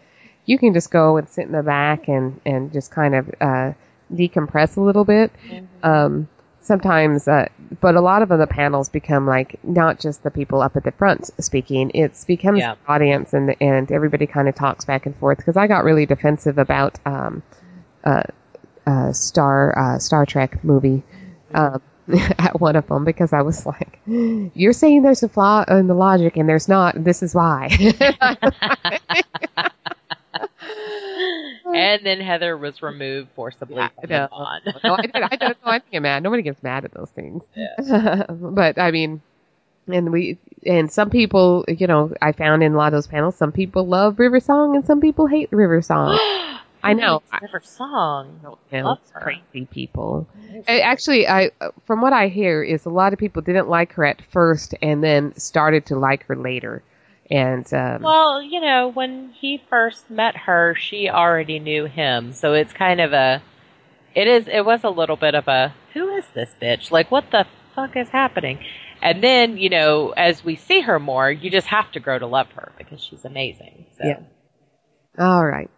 Speaker 4: you can just go and sit in the back and and just kind of uh, decompress a little bit.
Speaker 3: Mm-hmm.
Speaker 4: Um, sometimes, uh, but a lot of the panels become like not just the people up at the front speaking; it's becomes
Speaker 3: Yeah.
Speaker 4: the audience, and and everybody kind of talks back and forth. Because I got really defensive about um, uh, uh, Star uh, Star Trek movie. Um, at one of them because I was like, "You're saying there's a flaw in the logic, and there's not. This is why."
Speaker 3: and then Heather was removed forcibly
Speaker 4: Yeah,
Speaker 3: from
Speaker 4: I know.
Speaker 3: the on.
Speaker 4: no, I, I don't. I don't get mad. Nobody gets mad at those things. but I mean, and we and some people, you know, I found in a lot of those panels, some people love River Song and some people hate River Song. I know.
Speaker 3: River Song.
Speaker 4: Know,
Speaker 3: Love
Speaker 4: crazy people. Actually, I from what I hear is a lot of people didn't like her at first and then started to like her later. And um,
Speaker 3: Well, you know, when he first met her, she already knew him, so it's kind of a. It is. It was a little bit of a. Who is this bitch? Like, what the fuck is happening? And then, you know, as we see her more, you just have to grow to love her because she's amazing. So.
Speaker 4: Yeah. all right.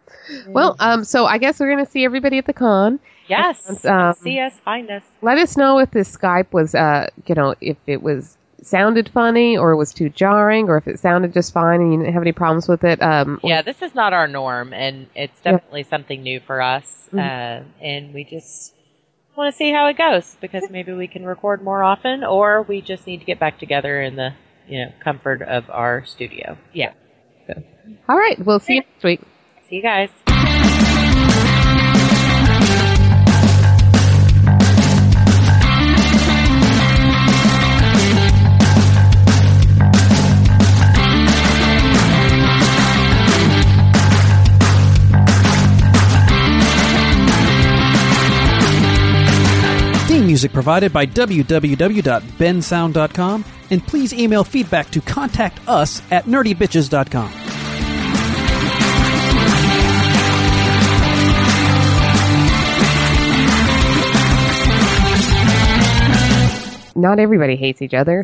Speaker 4: Well, um, so I guess we're gonna see everybody at the con.
Speaker 3: Yes.
Speaker 4: Um,
Speaker 3: see us, find us.
Speaker 4: Let us know if this Skype was, uh, you know, if it was sounded funny or was too jarring, or if it sounded just fine and you didn't have any problems with it. Um,
Speaker 3: Yeah, this is not our norm, and it's
Speaker 4: Yeah.
Speaker 3: definitely something new for us.
Speaker 4: Mhm.
Speaker 3: Uh, and we just want to see how it goes because maybe we can record more often, or we just need to get back together in the you know comfort of our studio.
Speaker 4: Yeah. So, all right. We'll see you next week.
Speaker 3: See you guys.
Speaker 5: Music provided by www.bensound.com, and please email feedback to contact us at nerdybitches.com.
Speaker 4: Not everybody hates each other.